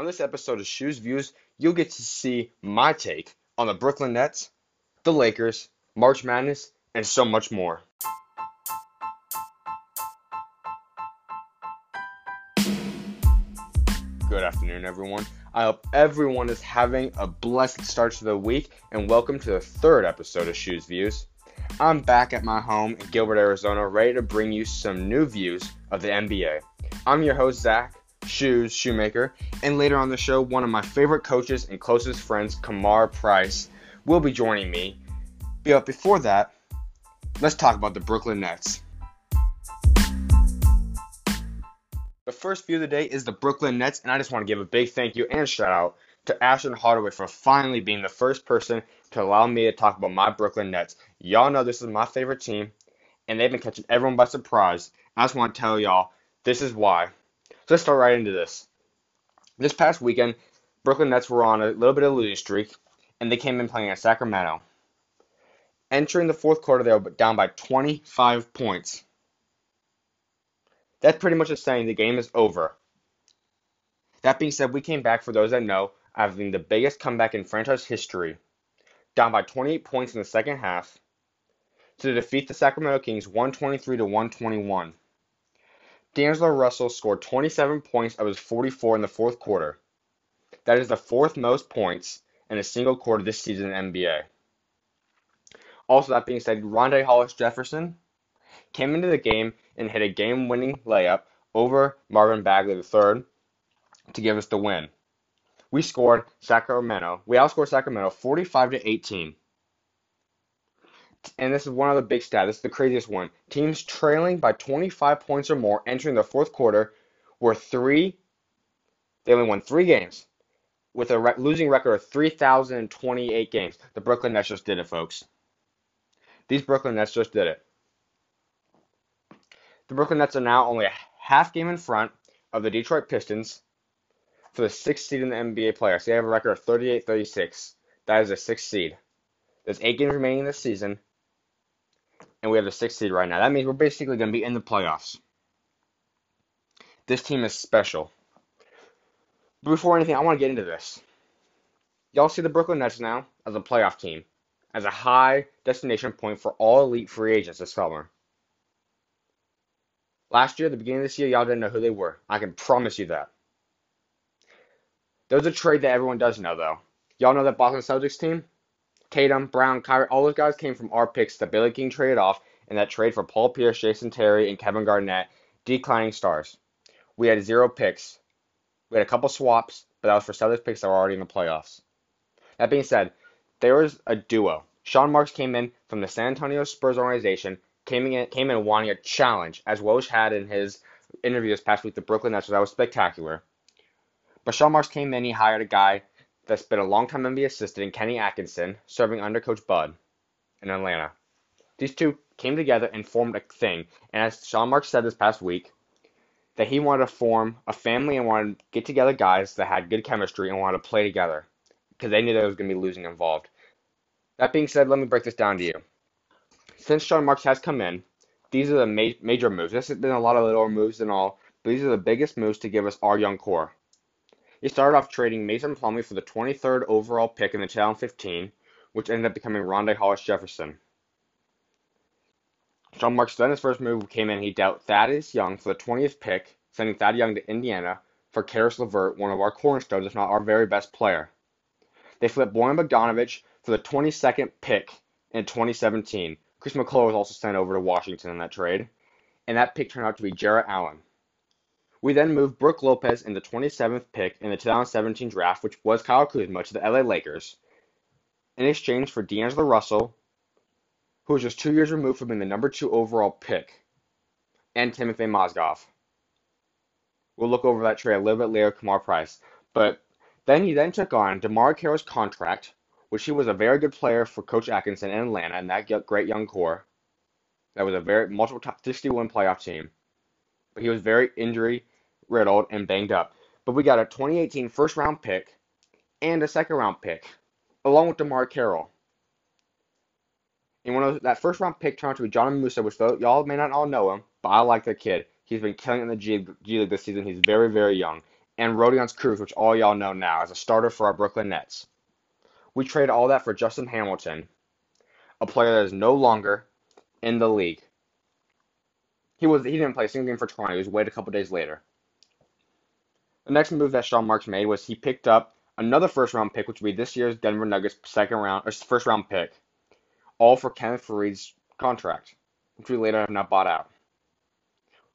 On this episode of Shoes Views, you'll get to see my take on the Brooklyn Nets, the Lakers, March Madness, and so much more. Good afternoon, everyone. I hope everyone is having a blessed start to the week, and welcome to the third episode of Shoes Views. I'm back at my home in Gilbert, Arizona, ready to bring you some new views of the NBA. I'm your host, Zach, Shoes Shoemaker, and later on the show, one of my favorite coaches and closest friends, Kamar Price, will be joining me. But before that, let's talk about the Brooklyn Nets. The first view of the day is the Brooklyn Nets, and I just want to give a big thank you and shout out to Ashton Hardaway for finally being the first person to allow me to talk about my Brooklyn Nets. Y'all know this is my favorite team, and they've been catching everyone by surprise. I just want to tell y'all this is why. So let's start right into this. This past weekend, Brooklyn Nets were on a little bit of a losing streak, and they came in playing at Sacramento. Entering the fourth quarter, they were down by 25 points. That's pretty much just saying the game is over. That being said, we came back, for those that know, having the biggest comeback in franchise history, down by 28 points in the second half, to defeat the Sacramento Kings 123 to 121. D'Angelo Russell scored 27 points of his 44 in the fourth quarter. That is the fourth most points in a single quarter this season in NBA. Also, that being said, Rondae Hollis Jefferson came into the game and hit a game winning layup over Marvin Bagley III to give us the win. We scored Sacramento. We outscored Sacramento 45 to 18. And this is one of the big stats. This is the craziest one. Teams trailing by 25 points or more entering the fourth quarter were three. They only won three games with a re- losing record of 3,028 games. The Brooklyn Nets just did it, folks. These Brooklyn Nets just did it. The Brooklyn Nets are now only a half game in front of the Detroit Pistons for the sixth seed in the NBA playoffs. They have a record of 38 36. That is a sixth seed. There's eight games remaining this season, and we have the sixth seed right now. That means we're basically going to be in the playoffs. This team is special. But before anything, I want to get into this. Y'all see the Brooklyn Nets now as a playoff team, as a high destination point for all elite free agents this summer. Last year, the beginning of this year, y'all didn't know who they were. I can promise you that. There's a trade that everyone does know, though. Y'all know that Boston Celtics team? Tatum, Brown, Kyrie, all those guys came from our picks that Billy King traded off and that trade for Paul Pierce, Jason Terry, and Kevin Garnett, declining stars. We had zero picks. We had a couple swaps, but that was for Celtics picks that were already in the playoffs. That being said, there was a duo. Sean Marks came in from the San Antonio Spurs organization, came in, came in wanting a challenge, as Woj had in his interview this past week, with the Brooklyn Nets, that was spectacular. But Sean Marks came in, he hired a guy that's been a long-time NBA assistant in Kenny Atkinson, serving under Coach Bud in Atlanta. These two came together and formed a thing. And as Sean Marks said this past week, that he wanted to form a family and wanted to get together guys that had good chemistry and wanted to play together because they knew there was going to be losing involved. That being said, let me break this down to you. Since Sean Marks has come in, these are the ma- major moves. This has been a lot of little moves and all, but these are the biggest moves to give us our young core. He started off trading Mason Plumlee for the 23rd overall pick in the 2015, which ended up becoming Rondae Hollis Jefferson. Sean Marks then his first move came in. He dealt Thaddeus Young for the 20th pick, sending Thad Young to Indiana for Caris LeVert, one of our cornerstones, if not our very best player. They flipped Bojan Bogdanovic for the 22nd pick in 2017. Chris McCullough was also sent over to Washington in that trade, and that pick turned out to be Jarrett Allen. We then moved Brook Lopez in the 27th pick in the 2017 draft, which was Kyle Kuzma, to the LA Lakers, in exchange for D'Angelo Russell, who was just two years removed from being the number two overall pick, and Timothy Mozgov. We'll look over that trade a little bit later, Kamar Price. But then he then took on DeMarre Carroll's contract, which he was a very good player for Coach Atkinson in Atlanta and that great young core. That was a very multiple top 61 playoff team. But he was very injury riddled and banged up. But we got a 2018 first round pick and a second round pick, along with DeMarre Carroll. And one of that first round pick turned out to be Dzanan Musa, which though y'all may not all know him, but I like the kid. He's been killing it in the G, G League this season. He's very, very young. and Rodions Kurucs, which all y'all know now as a starter for our Brooklyn Nets. We traded all that for Justin Hamilton, a player that is no longer in the league. He was he didn't play a single game for Toronto. He was waived a couple days later. The next move that Sean Marks made was he picked up another first round pick, which would be this year's Denver Nuggets second round or first round pick, all for Kenneth Faried's contract, which we later have not bought out.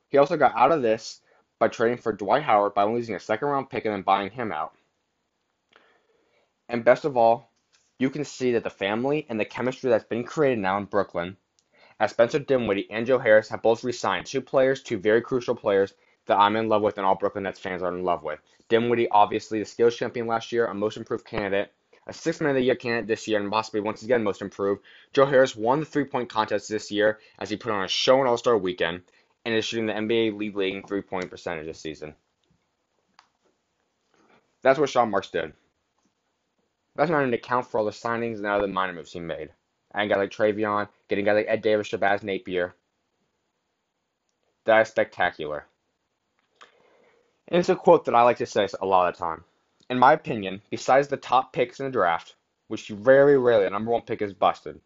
He also got out of this by trading for Dwight Howard by losing a second round pick and then buying him out. And best of all, you can see that the family and the chemistry that's been created now in Brooklyn, as Spencer Dinwiddie and Joe Harris have both re-signed two players, two very crucial players that I'm in love with and all Brooklyn Nets fans are in love with. Dinwiddie, obviously the skills champion last year, a most improved candidate, a six man of the year candidate this year, and possibly once again most improved. Joe Harris won the three point contest this year as he put on a show in All Star weekend and is shooting the NBA league leading three point percentage this season. That's what Sean Marks did. That's not even account for all the signings and other minor moves he made. And guys like Treveon, getting guys like Ed Davis, Shabazz Napier. That is spectacular. And it's a quote that I like to say a lot of the time. In my opinion, besides the top picks in the draft, which you very rarely a number one pick is busted,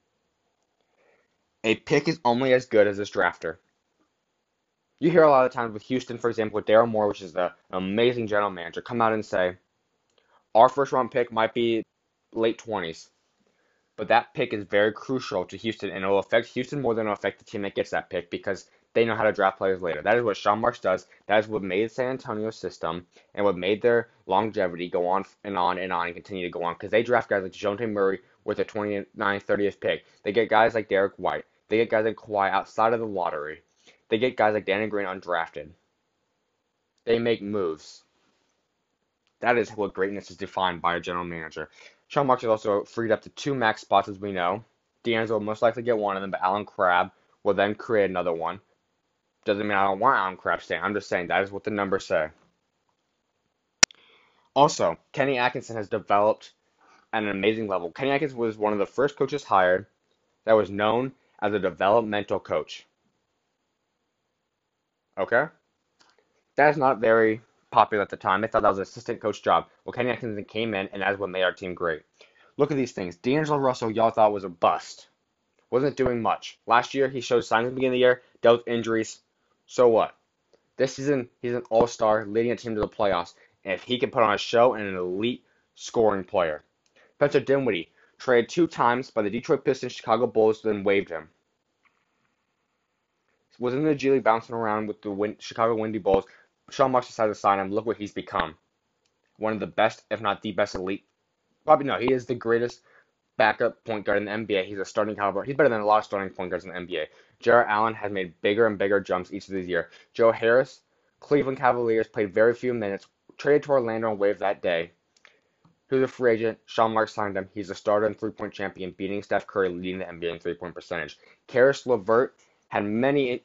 a pick is only as good as its drafter. You hear a lot of times with Houston, for example, with Daryl Morey, which is the amazing general manager, come out and say, our first round pick might be late 20s, but that pick is very crucial to Houston, and it will affect Houston more than it will affect the team that gets that pick because they know how to draft players later. That is what Sean Marks does. That is what made San Antonio's system and what made their longevity go on and on and on and continue to go on because they draft guys like Dejounte Murray with a 29th, 30th pick. They get guys like Derrick White. They get guys like Kawhi outside of the lottery. They get guys like Danny Green undrafted. They make moves. That is what greatness is defined by a general manager. Sean Marks has also freed up to two max spots, as we know. D'Angelo will most likely get one of them, but Allen Crabbe will then create another one. Doesn't mean I don't want Crabbe staying. I'm just saying that is what the numbers say. Also, Kenny Atkinson has developed at an amazing level. Kenny Atkinson was one of the first coaches hired that was known as a developmental coach. Okay? That is not very popular at the time. They thought that was an assistant coach job. Well, Kenny Atkinson came in, and that's what made our team great. Look at these things. D'Angelo Russell, y'all thought was a bust. Wasn't doing much. Last year, he showed signs at the beginning of the year, dealt with injuries. So what? This season, he's an all star, leading a team to the playoffs. And if he can put on a show and an elite scoring player. Spencer Dinwiddie, traded two times by the Detroit Pistons, Chicago Bulls, then waived him was in the G League bouncing around with the win- Chicago Windy Bulls. Sean Marks decided to sign him. Look what he's become. One of the best, if not the best elite. Probably no, he is the greatest backup point guard in the NBA. He's a starting caliber. He's better than a lot of starting point guards in the NBA. Jarrett Allen has made bigger and bigger jumps each of these years. Joe Harris, Cleveland Cavaliers, played very few minutes, traded to Orlando on waived that day. Who's a free agent? Sean Marks signed him. He's a starter and three point champion, beating Steph Curry, leading the NBA in three point percentage. Caris LeVert had many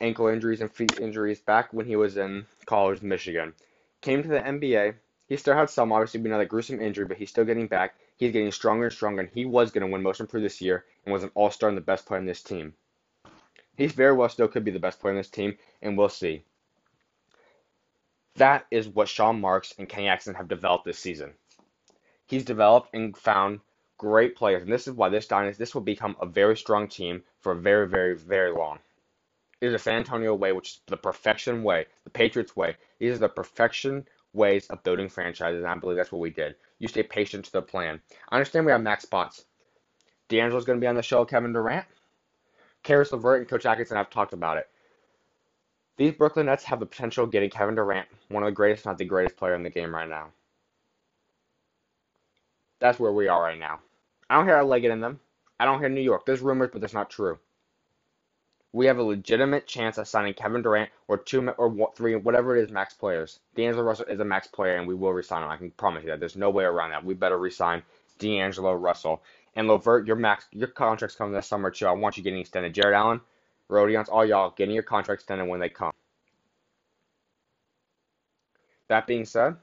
ankle injuries and feet injuries back when he was in college Michigan. Came to the NBA. He still had some, obviously, another gruesome injury, but he's still getting back. He's getting stronger and stronger, and he was going to win Most Improved this year and was an All Star and the best player on this team. He very well still could be the best player in this team, and we'll see. That is what Sean Marks and Kenny Atkinson have developed this season. He's developed and found great players, and this is why this dynasty this will become a very strong team for very, very, very long. It is a San Antonio way, which is the perfection way, the Patriots way. These are the perfection ways of building franchises, and I believe that's what we did. You stay patient to the plan. I understand we have max spots. D'Angelo's going to be on the show, Kevin Durant. Caris LeVert and Coach Atkinson have talked about it. These Brooklyn Nets have the potential of getting Kevin Durant, one of the greatest, not the greatest player in the game right now. That's where we are right now. I don't hear a Leggett in them. I don't hear New York. There's rumors, but that's not true. We have a legitimate chance of signing Kevin Durant or two or three, whatever it is, max players. D'Angelo Russell is a max player, and we will resign him. I can promise you that. There's no way around that. We better resign D'Angelo Russell and LeVert. Your max, your contracts coming this summer too. I want you getting extended. Jarrett Allen, Rodions, all y'all getting your contract extended when they come. That being said,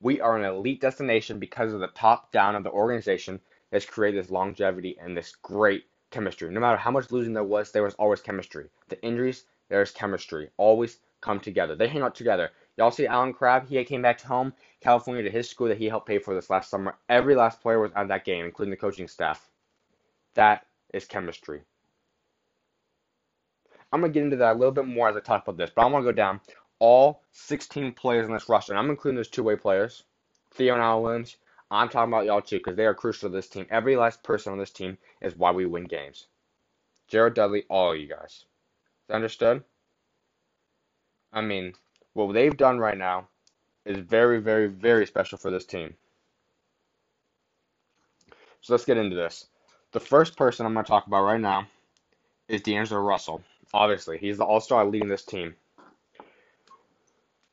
we are an elite destination because of the top down of the organization that's created this longevity and this great chemistry. No matter how much losing there was, there was always chemistry. The injuries, there's chemistry. Always come together. They hang out together. Y'all see Allen Crabbe? He came back to home, California, to his school that he helped pay for this last summer. Every last player was at that game, including the coaching staff. That is chemistry. I'm going to get into that a little bit more as I talk about this, but I want to go down all 16 players in this roster, and I'm including those two-way players, Theo and Al Williams. I'm talking about y'all too, because they are crucial to this team. Every last person on this team is why we win games. Jared Dudley, all of you guys. Understood? I mean, what they've done right now is very, very, very special for this team. So let's get into this. The first person I'm going to talk about right now is D'Angelo Russell. Obviously, he's the all star leading this team.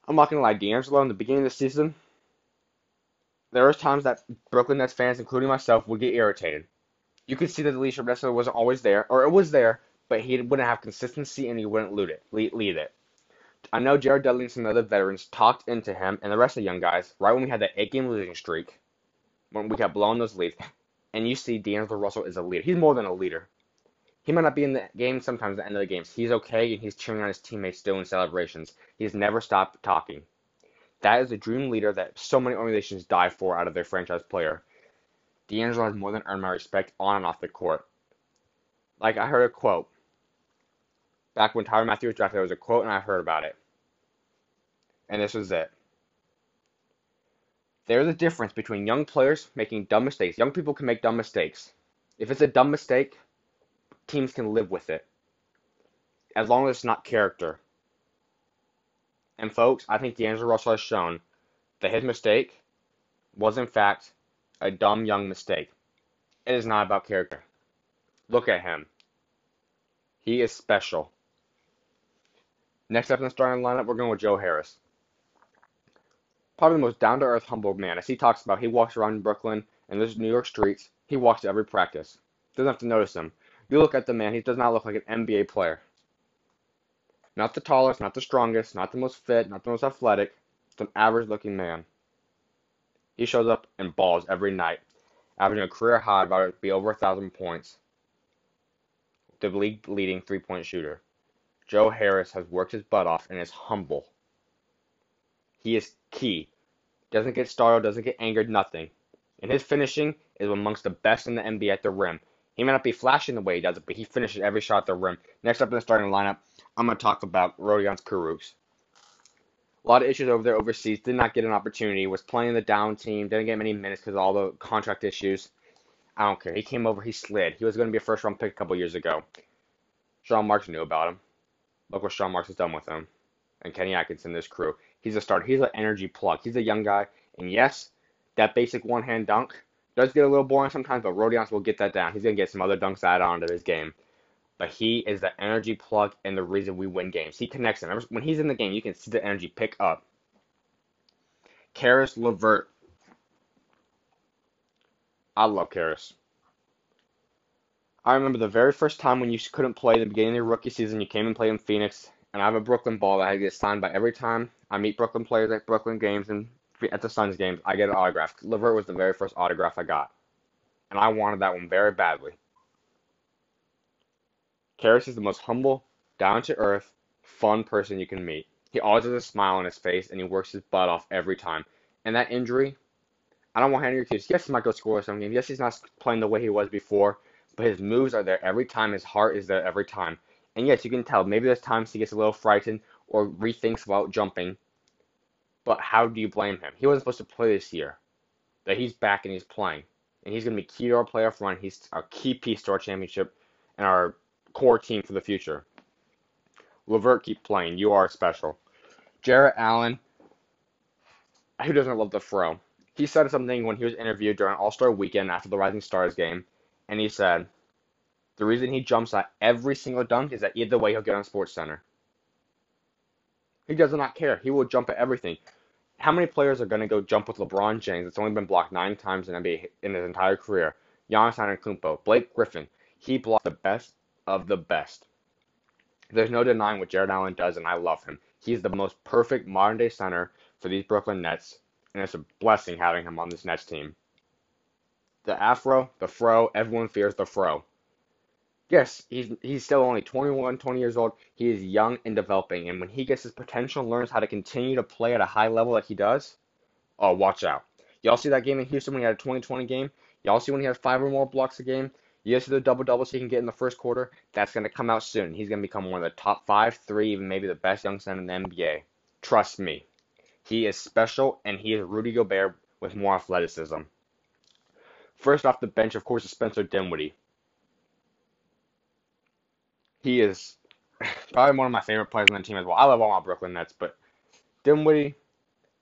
I'm not going to lie, D'Angelo in the beginning of the season, there was times that Brooklyn Nets fans, including myself, would get irritated. You could see that the leadership necessarily wasn't always there, or it was there, but he wouldn't have consistency and he wouldn't lead it. Lead, lead it. I know Jared Dudley and some other veterans talked into him and the rest of the young guys right when we had that eight game losing streak, when we kept blowing those leads. And you see D'Angelo Russell is a leader. He's more than a leader. He might not be in the game sometimes at the end of the games. He's okay and he's cheering on his teammates still in celebrations. He's never stopped talking. That is a dream leader that so many organizations die for out of their franchise player. D'Angelo has more than earned my respect on and off the court. Like I heard a quote back when Tyrann Mathieu was drafted. There was a quote, and I heard about it, and this was it. There's a difference between young players making dumb mistakes. Young people can make dumb mistakes. If it's a dumb mistake, teams can live with it, as long as it's not character. And folks, I think D'Angelo Russell has shown that his mistake was in fact a dumb young mistake. It is not about character. Look at him. He is special. Next up in the starting lineup, we're going with Joe Harris. Probably the most down to earth, humble man. As he talks about, he walks around Brooklyn and those New York streets. He walks to every practice. Doesn't have to notice him. You look at the man, he does not look like an NBA player. Not the tallest, not the strongest, not the most fit, not the most athletic, just an average looking man. He shows up and balls every night, averaging a career high about to be over a thousand points. The league leading three point shooter. Joe Harris has worked his butt off and is humble. He is key. Doesn't get startled, doesn't get angered, nothing. And his finishing is amongst the best in the NBA at the rim. He may not be flashing the way he does it, but he finishes every shot at the rim. Next up in the starting lineup, I'm going to talk about Rodions Kurucs. A lot of issues over there overseas. Did not get an opportunity. Was playing the down team. Didn't get many minutes because of all the contract issues. I don't care. He came over. He slid. He was going to be a first round pick a couple years ago. Sean Marks knew about him. Look what Sean Marks has done with him. And Kenny Atkinson, this crew. He's a starter. He's an energy plug. He's a young guy. And yes, that basic one hand dunk does get a little boring sometimes, but Rodions will get that down. He's going to get some other dunks added onto his game but he is the energy plug and the reason we win games. He connects them. When he's in the game, you can see the energy pick up. Caris LeVert. I love Caris. I remember the very first time when you couldn't play the beginning of your rookie season, you came and played in Phoenix, and I have a Brooklyn ball that I get signed by every time I meet Brooklyn players at Brooklyn games and at the Suns games. I get an autograph. LeVert was the very first autograph I got, and I wanted that one very badly. Caris is the most humble, down to earth, fun person you can meet. He always has a smile on his face and he works his butt off every time. And that injury, I don't want to hand your accuse. Yes, he might go score some games. Yes, he's not playing the way he was before, but his moves are there every time. His heart is there every time. And yes, you can tell maybe there's times he gets a little frightened or rethinks about jumping. But how do you blame him? He wasn't supposed to play this year. But he's back and he's playing. And he's going to be key to our playoff run. He's a key piece to our championship and our core team for the future. LeVert, keep playing. You are special. Jarrett Allen, who doesn't love the throw? He said something when he was interviewed during All Star Weekend after the Rising Stars game, and he said the reason he jumps at every single dunk is that either way he'll get on Sports Center. He does not care. He will jump at everything. How many players are going to go jump with LeBron James? It's only been blocked nine times in NBA in his entire career. Giannis Antetokounmpo, Blake Griffin. He blocked the best of the best. There's no denying what Jarrett Allen does, and I love him. He's the most perfect modern day center for these Brooklyn Nets, and it's a blessing having him on this Nets team. The afro, the fro, everyone fears the fro. Yes, he's he's still only 21, 20 years old. He is young and developing, and when he gets his potential and learns how to continue to play at a high level that he does, oh, watch out. Y'all see that game in Houston when he had a 2020 game? Y'all see when he has five or more blocks a game? You see the double doubles he can get in the first quarter? That's going to come out soon. He's going to become one of the top five, three, even maybe the best young center in the NBA. Trust me. He is special, and he is Rudy Gobert with more athleticism. First off the bench, of course, is Spencer Dinwiddie. He is probably one of my favorite players on the team as well. I love all my Brooklyn Nets, but Dinwiddie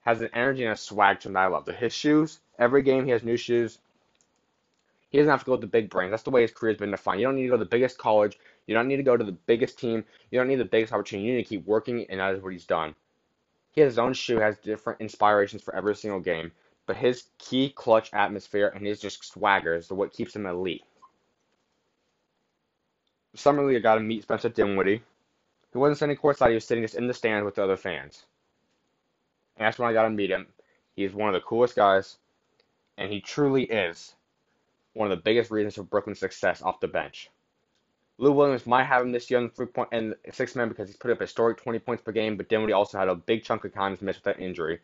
has an energy and a swag to him that I love. His shoes, every game he has new shoes. He doesn't have to go with the big brands. That's the way his career's been defined. You don't need to go to the biggest college. You don't need to go to the biggest team. You don't need the biggest opportunity. You need to keep working, and that is what he's done. He has his own shoe, has different inspirations for every single game, but his key clutch atmosphere and his just swagger is what keeps him elite. Summer League, I got to meet Spencer Dinwiddie. He wasn't sitting courtside, he was sitting just in the stands with the other fans. And that's when I got to meet him. He's one of the coolest guys, and he truly is one of the biggest reasons for Brooklyn's success off the bench. Lou Williams might have him this year in three point and six man because he's put up a historic 20 points per game, but Dinwiddie also had a big chunk of times missed with that injury.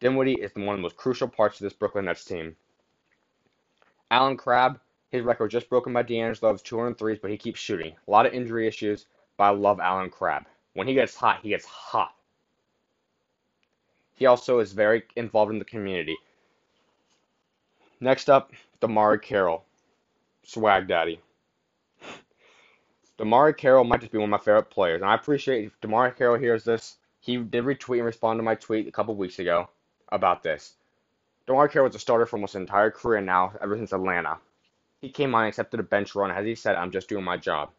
Dinwiddie is one of the most crucial parts of this Brooklyn Nets team. Allen Crabbe, his record just broken by D'Angelo of 203s, but he keeps shooting. A lot of injury issues, but I love Allen Crabbe. When he gets hot, he gets hot. He also is very involved in the community. Next up, DeMarre Carroll, swag daddy. DeMarre Carroll might just be one of my favorite players, and I appreciate if DeMarre Carroll hears this. He did retweet and respond to my tweet a couple weeks ago about this. DeMarre Carroll was a starter for almost his entire career now, ever since Atlanta. He came on accepted a bench run. As he said, I'm just doing my job.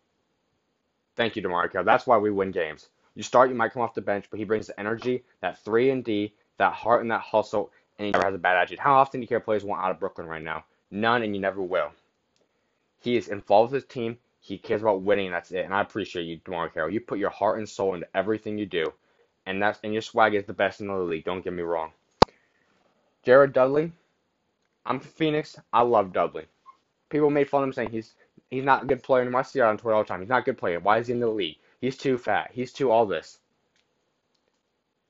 Thank you, DeMarre Carroll. That's why we win games. You start, you might come off the bench, but he brings the energy, that 3 and D, that heart and that hustle, and he never has a bad attitude. How often do you hear players want out of Brooklyn right now? None, and you never will. He is involved with his team. He cares about winning, that's it. And I appreciate you, DeMarre Carroll. You put your heart and soul into everything you do, and that's and your swag is the best in the league. Don't get me wrong. Jared Dudley. I'm from Phoenix. I love Dudley. People made fun of him saying he's he's not a good player, and I see it on Twitter all the time. He's not a good player. Why is he in the league? He's too fat. He's too all this.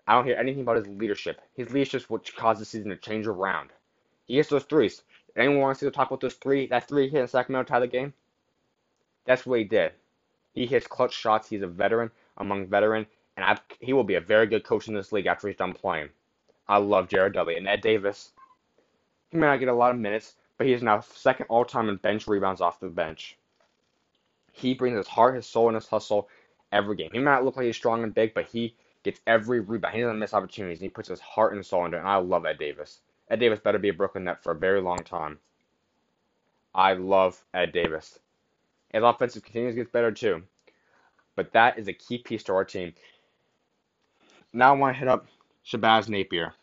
I don't hear anything about his leadership. His leadership is what caused the season to change around. He hits those threes. Anyone wants to talk about those three? That three hit in Sacramento to tie the game. That's what he did. He hits clutch shots. He's a veteran among veteran, and I've, he will be a very good coach in this league after he's done playing. I love Jared Dudley and Ed Davis. He may not get a lot of minutes, but he is now second all time in bench rebounds off the bench. He brings his heart, his soul, and his hustle every game. He might not look like he's strong and big, but he gets every rebound. He doesn't miss opportunities, and he puts his heart and soul into it. And I love Ed Davis. Ed Davis better be a Brooklyn Net for a very long time. I love Ed Davis. His offensive continues gets better too. But that is a key piece to our team. Now I want to hit up Shabazz Napier.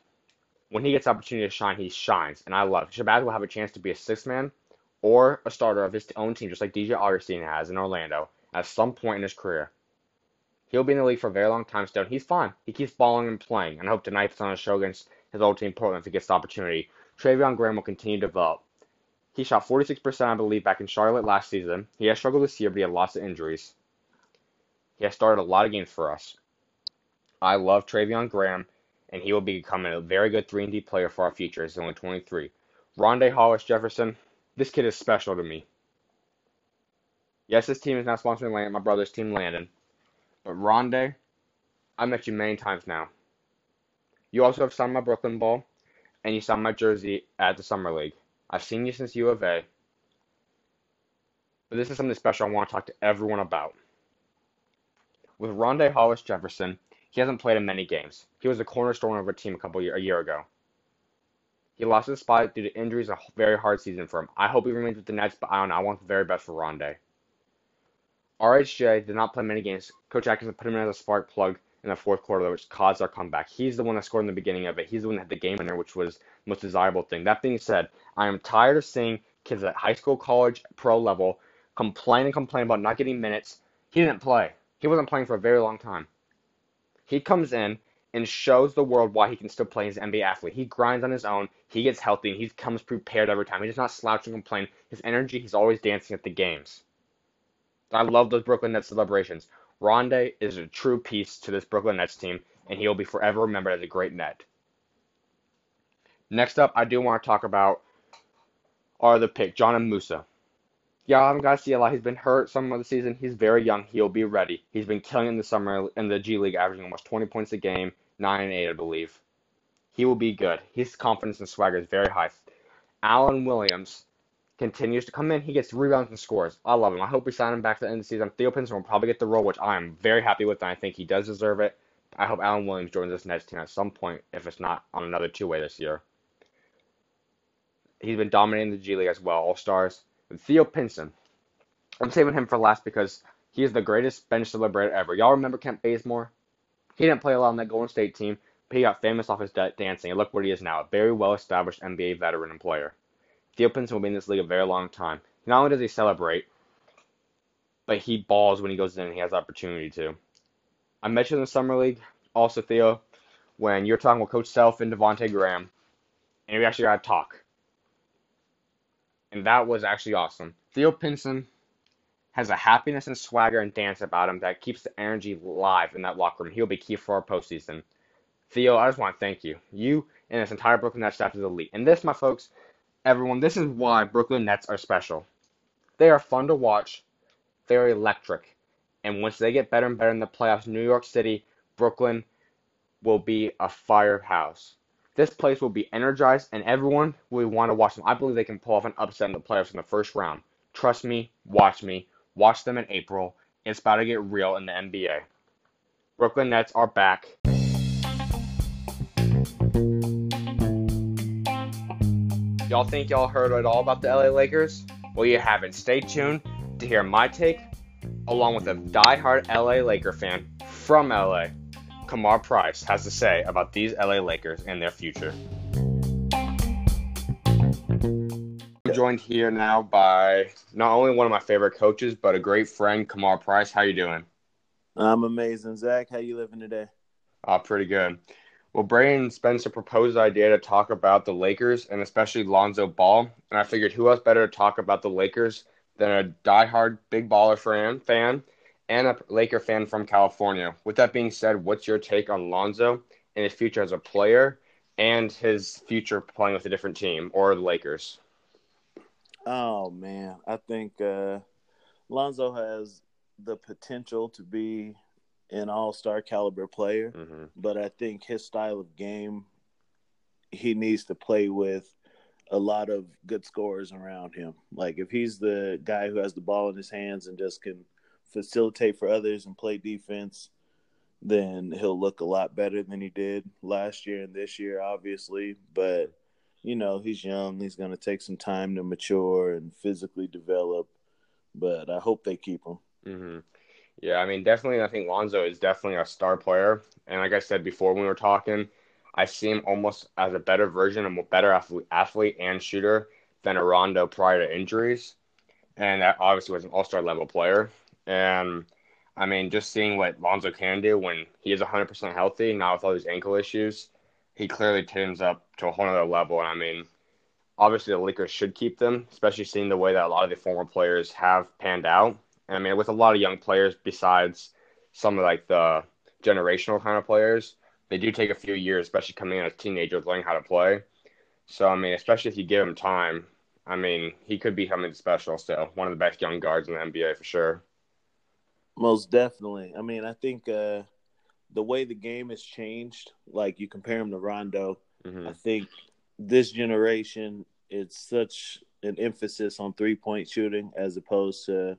When he gets opportunity to shine, he shines, and I love. Shabazz will have a chance to be a sixth man or a starter of his own team, just like DJ Augustin has in Orlando at some point in his career. He'll be in the league for a very long time still. He's fine. He keeps balling and playing, and I hope tonight puts on a show against his old team Portland if he gets the opportunity. Treveon Graham will continue to develop. He shot 46%, I believe, back in Charlotte last season. He has struggled this year, but he had lots of injuries. He has started a lot of games for us. I love Treveon Graham, and he will be becoming a very good 3 and D player for our future. He's only 23. Rondae Hollis Jefferson, this kid is special to me. Yes, this team is not sponsoring Landon, my brother's team, Landon. But Rondae, I met you many times now. You also have signed my Brooklyn ball, and you signed my jersey at the Summer League. I've seen you since U of A. But this is something special I want to talk to everyone about. With Rondae Hollis Jefferson, he hasn't played in many games. He was the cornerstone of our team a couple year, a year ago. He lost his spot due to injuries, a very hard season for him. I hope he remains with the Nets, but I don't know. I want the very best for Rondae. RHJ did not play many games. Coach Atkinson put him in as a spark plug in the fourth quarter, which caused our comeback. He's the one that scored in the beginning of it. He's the one that had the game winner, which was the most desirable thing. That being said, I am tired of seeing kids at high school, college, pro level complain and complain about not getting minutes. He didn't play. He wasn't playing for a very long time. He comes in and shows the world why he can still play as an NBA athlete. He grinds on his own. He gets healthy. And he comes prepared every time. He does not slouch and complain. His energy, he's always dancing at the games. I love those Brooklyn Nets celebrations. Rondae is a true piece to this Brooklyn Nets team, and he'll be forever remembered as a great net. Next up, I do want to talk about are the pick, Dzanan Musa. Yeah, I haven't got to see a lot. He's been hurt some of the season. He's very young. He'll be ready. He's been killing in the summer in the G League, averaging almost 20 points a game, 9 and 8, I believe. He will be good. His confidence and swagger is very high. Alan Williams continues to come in. He gets rebounds and scores. I love him. I hope we sign him back to the end of the season. Theo Pinson will probably get the role, which I am very happy with, and I think he does deserve it. I hope Alan Williams joins this Nets team at some point, if it's not on another two-way this year. He's been dominating the G League as well, All Stars. Theo Pinson, I'm saving him for last because he is the greatest bench celebrator ever. Y'all remember Kent Bazemore? He didn't play a lot on that Golden State team, but he got famous off his dancing, and look what he is now, a very well-established NBA veteran and player. Theo Pinson will be in this league a very long time. Not only does he celebrate, but he balls when he goes in and he has the opportunity to. I mentioned in the summer league, also Theo, when you're talking with Coach Self and Devonte Graham, and we actually got to talk and that was actually awesome. Theo Pinson has a happiness and swagger and dance about him that keeps the energy live in that locker room. He'll be key for our postseason. Theo, I just want to thank you. You and this entire Brooklyn Nets staff is elite. And this, my folks, everyone, this is why Brooklyn Nets are special. They are fun to watch. They're electric. And once they get better and better in the playoffs, New York City, Brooklyn will be a firehouse. This place will be energized and everyone will want to watch them. I believe they can pull off an upset in the playoffs in the first round. Trust me, watch me. Watch them in April. It's about to get real in the NBA. Brooklyn Nets are back. Y'all think y'all heard it all about the LA Lakers? Well, you haven't. Stay tuned to hear my take, along with a die-hard LA Laker fan from LA. Kamar Price has to say about these LA Lakers and their future. I'm joined here now by not only one of my favorite coaches, but a great friend, Kamar Price. How you doing? I'm amazing, Zach. How you living today? Uh, pretty good. Well, Braden Spencer proposed the idea to talk about the Lakers and especially Lonzo Ball, and I figured who else better to talk about the Lakers than a diehard big baller fan, fan and a Laker fan from California. With that being said, what's your take on Lonzo and his future as a player and his future playing with a different team or the Lakers? Oh man, I think uh, Lonzo has the potential to be an all-star caliber player, mm-hmm. but I think his style of game he needs to play with a lot of good scorers around him. Like if he's the guy who has the ball in his hands and just can facilitate for others and play defense, then he'll look a lot better than he did last year and this year, obviously. But, you know, he's young. He's going to take some time to mature and physically develop. But I hope they keep him. Mm-hmm. Yeah, I mean, definitely, I think Lonzo is definitely a star player. And like I said before when we were talking, I see him almost as a better version, a better athlete, athlete and shooter than a Rondo prior to injuries. And that obviously was an all star level player. And I mean, just seeing what Lonzo can do when he is 100% healthy, not with all these ankle issues, he clearly turns up to a whole other level. And I mean, obviously the Lakers should keep them, especially seeing the way that a lot of the former players have panned out. And I mean, with a lot of young players, besides some of like the generational kind of players, they do take a few years, especially coming in as teenagers, learning how to play. So I mean, especially if you give him time, I mean, he could be something special still. One of the best young guards in the NBA for sure. Most definitely. I mean, I think uh, the way the game has changed, like you compare him to Rondo, mm-hmm. I think this generation it's such an emphasis on three point shooting as opposed to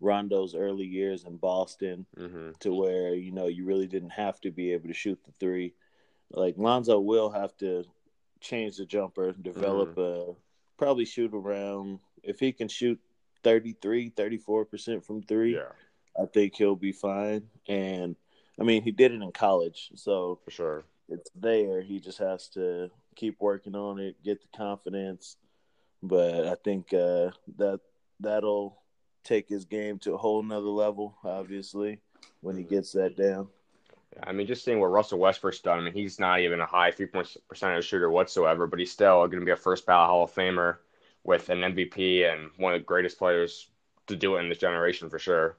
Rondo's early years in Boston, mm-hmm. to where you know you really didn't have to be able to shoot the three. Like Lonzo will have to change the jumper, develop mm-hmm. a probably shoot around if he can shoot 33, 34% from three. Yeah. I think he'll be fine. And I mean, he did it in college, so for sure it's there. He just has to keep working on it, get the confidence. But I think uh, that that'll take his game to a whole nother level. Obviously, when he gets that down. I mean, just seeing what Russell Westbrook's done. I mean, he's not even a high three point percentage shooter whatsoever, but he's still going to be a first ballot Hall of Famer with an MVP and one of the greatest players to do it in this generation for sure.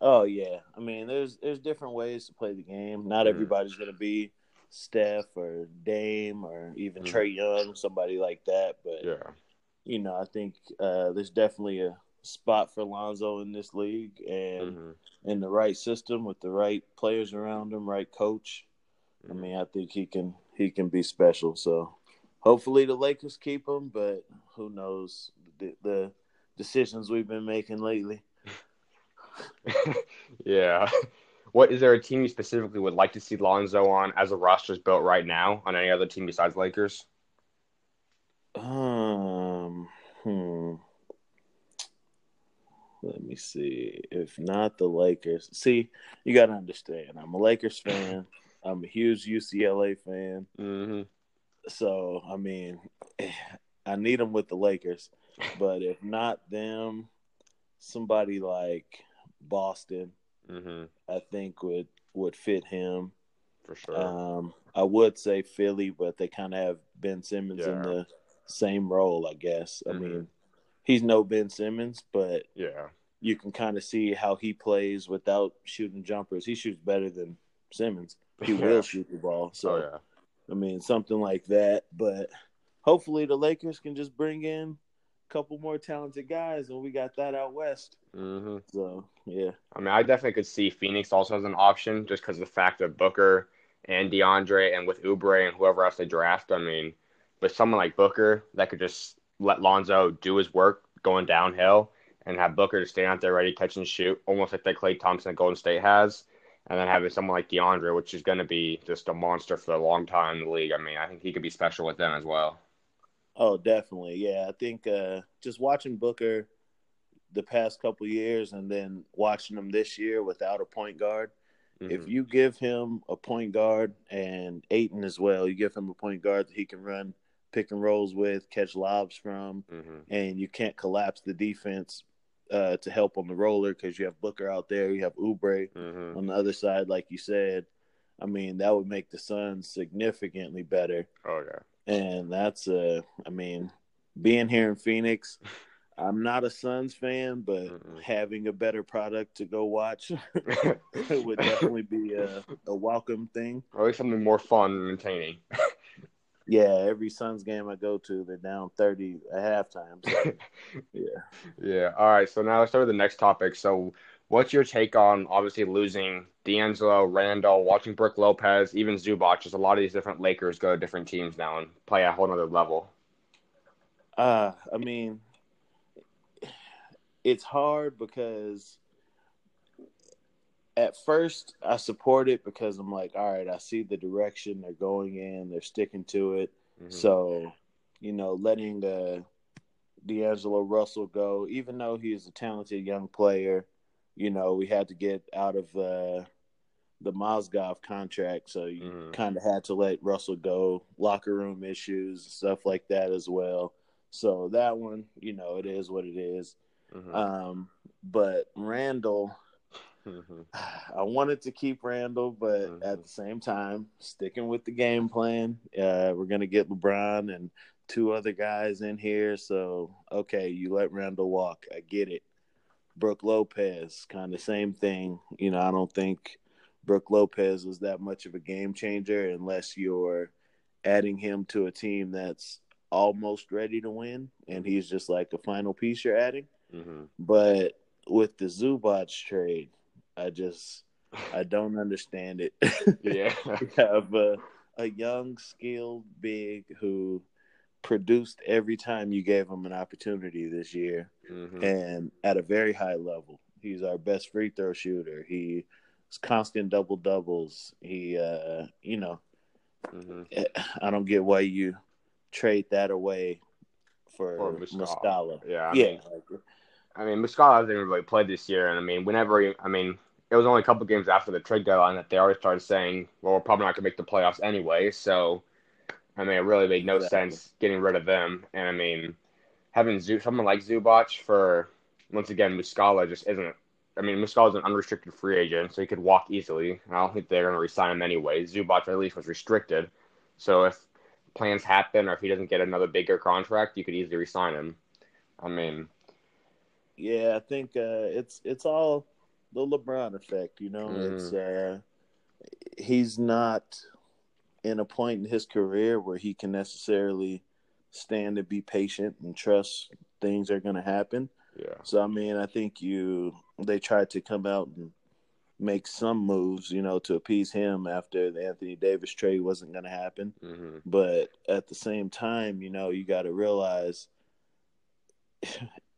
Oh yeah, I mean, there's there's different ways to play the game. Not mm. everybody's gonna be Steph or Dame or even mm. Trae Young, somebody like that. But yeah, you know, I think uh, there's definitely a spot for Lonzo in this league, and mm-hmm. in the right system with the right players around him, right coach. Mm-hmm. I mean, I think he can he can be special. So hopefully the Lakers keep him, but who knows the, the decisions we've been making lately. yeah. What is there a team you specifically would like to see Lonzo on as the roster's built right now on any other team besides Lakers? Um, hmm. Let me see. If not the Lakers, see, you got to understand. I'm a Lakers fan. I'm a huge UCLA fan. Mm-hmm. So, I mean, I need them with the Lakers. But if not them, somebody like Boston, mm-hmm. I think would would fit him for sure. Um, I would say Philly, but they kind of have Ben Simmons yeah. in the same role, I guess. I mm-hmm. mean, he's no Ben Simmons, but yeah, you can kind of see how he plays without shooting jumpers. He shoots better than Simmons. He yeah. will shoot the ball. So, oh, yeah. I mean, something like that. But hopefully, the Lakers can just bring in couple more talented guys, and we got that out west. Mm-hmm. So, yeah. I mean, I definitely could see Phoenix also as an option just because of the fact of Booker and DeAndre, and with Oubre and whoever else they draft. I mean, with someone like Booker that could just let Lonzo do his work going downhill and have Booker to stand out there ready, catch and shoot, almost like that Klay Thompson at Golden State has. And then having someone like DeAndre, which is going to be just a monster for a long time in the league. I mean, I think he could be special with them as well. Oh, definitely. Yeah, I think uh, just watching Booker the past couple years and then watching him this year without a point guard. Mm-hmm. If you give him a point guard and Ayton as well, you give him a point guard that he can run pick and rolls with, catch lobs from, mm-hmm. and you can't collapse the defense uh, to help on the roller because you have Booker out there, you have Oubre mm-hmm. on the other side, like you said. I mean, that would make the Suns significantly better. Oh yeah, and that's uh, I mean, being here in Phoenix. I'm not a Suns fan, but mm having a better product to go watch would definitely be a, a welcome thing. Or at least something more fun and entertaining. Yeah, every Suns game I go to, they're down thirty at halftime. So, yeah. Yeah. All right. So now let's start with the next topic. So, what's your take on obviously losing D'Angelo, Randle, watching Brook Lopez, even Zubac? Just a lot of these different Lakers go to different teams now and play at a whole other level. Uh, I mean, it's hard because at first I support it because I'm like, all right, I see the direction they're going in, they're sticking to it. Mm-hmm. So, you know, letting uh, D'Angelo Russell go, even though he's a talented young player, you know, we had to get out of uh, the Mozgov contract, so you mm-hmm. kind of had to let Russell go. Locker room issues, stuff like that as well. So that one, you know, it is what it is. Mm-hmm. Um, but Randle Mm-hmm. I wanted to keep Randle, but mm-hmm. at the same time, sticking with the game plan. Uh, we're gonna get LeBron and two other guys in here. So okay, you let Randle walk. I get it. Brook Lopez, kind of same thing. You know, I don't think Brook Lopez was that much of a game changer unless you're adding him to a team that's almost ready to win, and he's just like a final piece you're adding. Mm-hmm. But with the Zubac trade, I just I don't understand it. Yeah, we have a, a young, skilled big who produced every time you gave him an opportunity this year, mm-hmm. and at a very high level. He's our best free throw shooter. He is constant double doubles. He, uh, you know, mm-hmm. I don't get why you trade that away for, Muscala. Yeah, I yeah. Mean, I mean, Muscala hasn't really played this year, and I mean, whenever he, I mean, it was only a couple games after the trade deadline that they already started saying, well, we're probably not going to make the playoffs anyway. So, I mean, it really made no exactly. sense getting rid of them. And I mean, having Z- someone like Zubac for, once again, Muscala just isn't. I mean, Muscala's an unrestricted free agent, so he could walk easily. I don't think they're going to resign him anyway. Zubac at least was restricted. So if plans happen or if he doesn't get another bigger contract, you could easily resign him. I mean, Yeah, I think uh, it's it's all the LeBron effect. You know, mm. it's uh, he's not in a point in his career where he can necessarily stand and be patient and trust things are going to happen. Yeah. So I mean, I think you they tried to come out and make some moves, you know, to appease him after the Anthony Davis trade wasn't going to happen. Mm-hmm. But at the same time, you know, you got to realize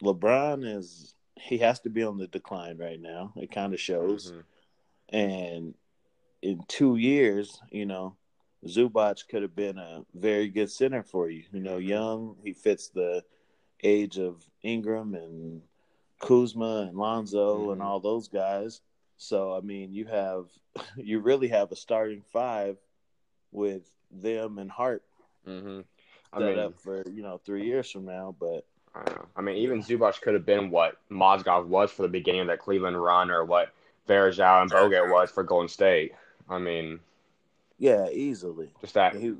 LeBron is he has to be on the decline right now. It kind of shows. Mm-hmm. And in 2 years, you know, Zubac could have been a very good center for you. You know, mm-hmm. young, he fits the age of Ingram and Kuzma and Lonzo mm-hmm. and all those guys. So I mean, you have you really have a starting five with them and Hart mm-hmm. I set mean, up for you know three years from now. But I, I mean, even Zubac could have been what Mozgov was for the beginning of that Cleveland run, or what Varejao and Bogut was for Golden State. I mean, yeah, easily. Just that he,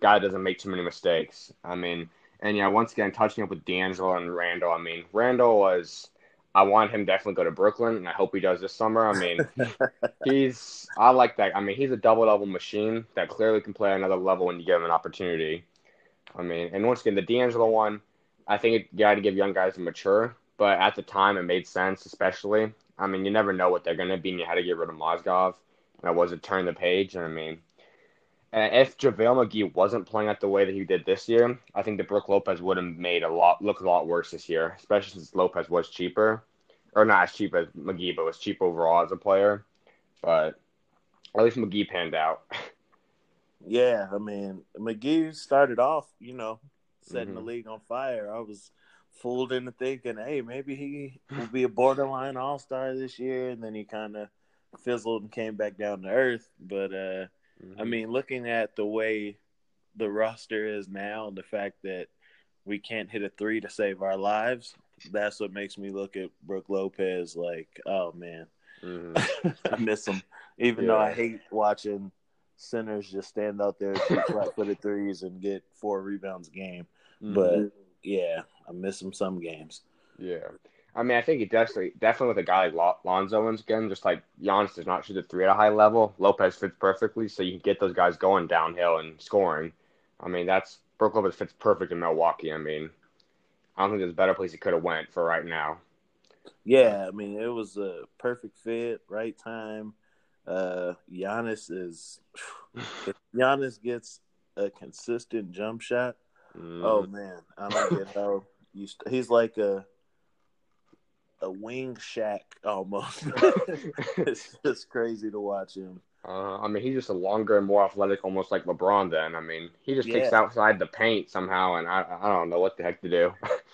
guy doesn't make too many mistakes. I mean, and yeah, once again, touching up with D'Angelo and Randle. I mean, Randle was. I want him definitely go to Brooklyn, and I hope he does this summer. I mean, he's. I like that. I mean, he's a double level machine that clearly can play another level when you give him an opportunity. I mean, and once again, the D'Angelo one, I think you got to give young guys to mature, but at the time it made sense, especially. I mean, you never know what they're going to be, and you had to get rid of Mozgov. And it was a turn the page, and I mean, and if JaVale McGee wasn't playing at the way that he did this year, I think that Brook Lopez would have made a lot look a lot worse this year, especially since Lopez was cheaper, or not as cheap as McGee, but was cheap overall as a player. But at least McGee panned out. Yeah, I mean McGee started off, you know, setting mm-hmm. the league on fire. I was fooled into thinking, hey, maybe he will be a borderline All Star this year, and then he kind of fizzled and came back down to earth. But uh, Mm-hmm. I mean, looking at the way the roster is now and the fact that we can't hit a three to save our lives, that's what makes me look at Brook Lopez like, oh man, mm-hmm. I miss him. Even yeah. though I hate watching centers just stand out there, flat footed threes, and get four rebounds a game. Mm-hmm. But yeah, I miss him some games. Yeah. I mean, I think he definitely, definitely with a guy like Lonzo once again, just like Giannis does not shoot the three at a high level. Lopez fits perfectly, so you can get those guys going downhill and scoring. I mean, that's Brook Lopez fits perfect in Milwaukee. I mean, I don't think there's a better place he could have went for right now. Yeah, I mean, it was a perfect fit, right time. Uh, Giannis is if Giannis gets a consistent jump shot. Mm. Oh man, I don't get how you. St- he's like a a wing Shaq almost. it's just crazy to watch him. Uh, I mean, he's just a longer and more athletic, almost like LeBron. Then I mean, he just yeah. kicks outside the paint somehow, and I I don't know what the heck to do.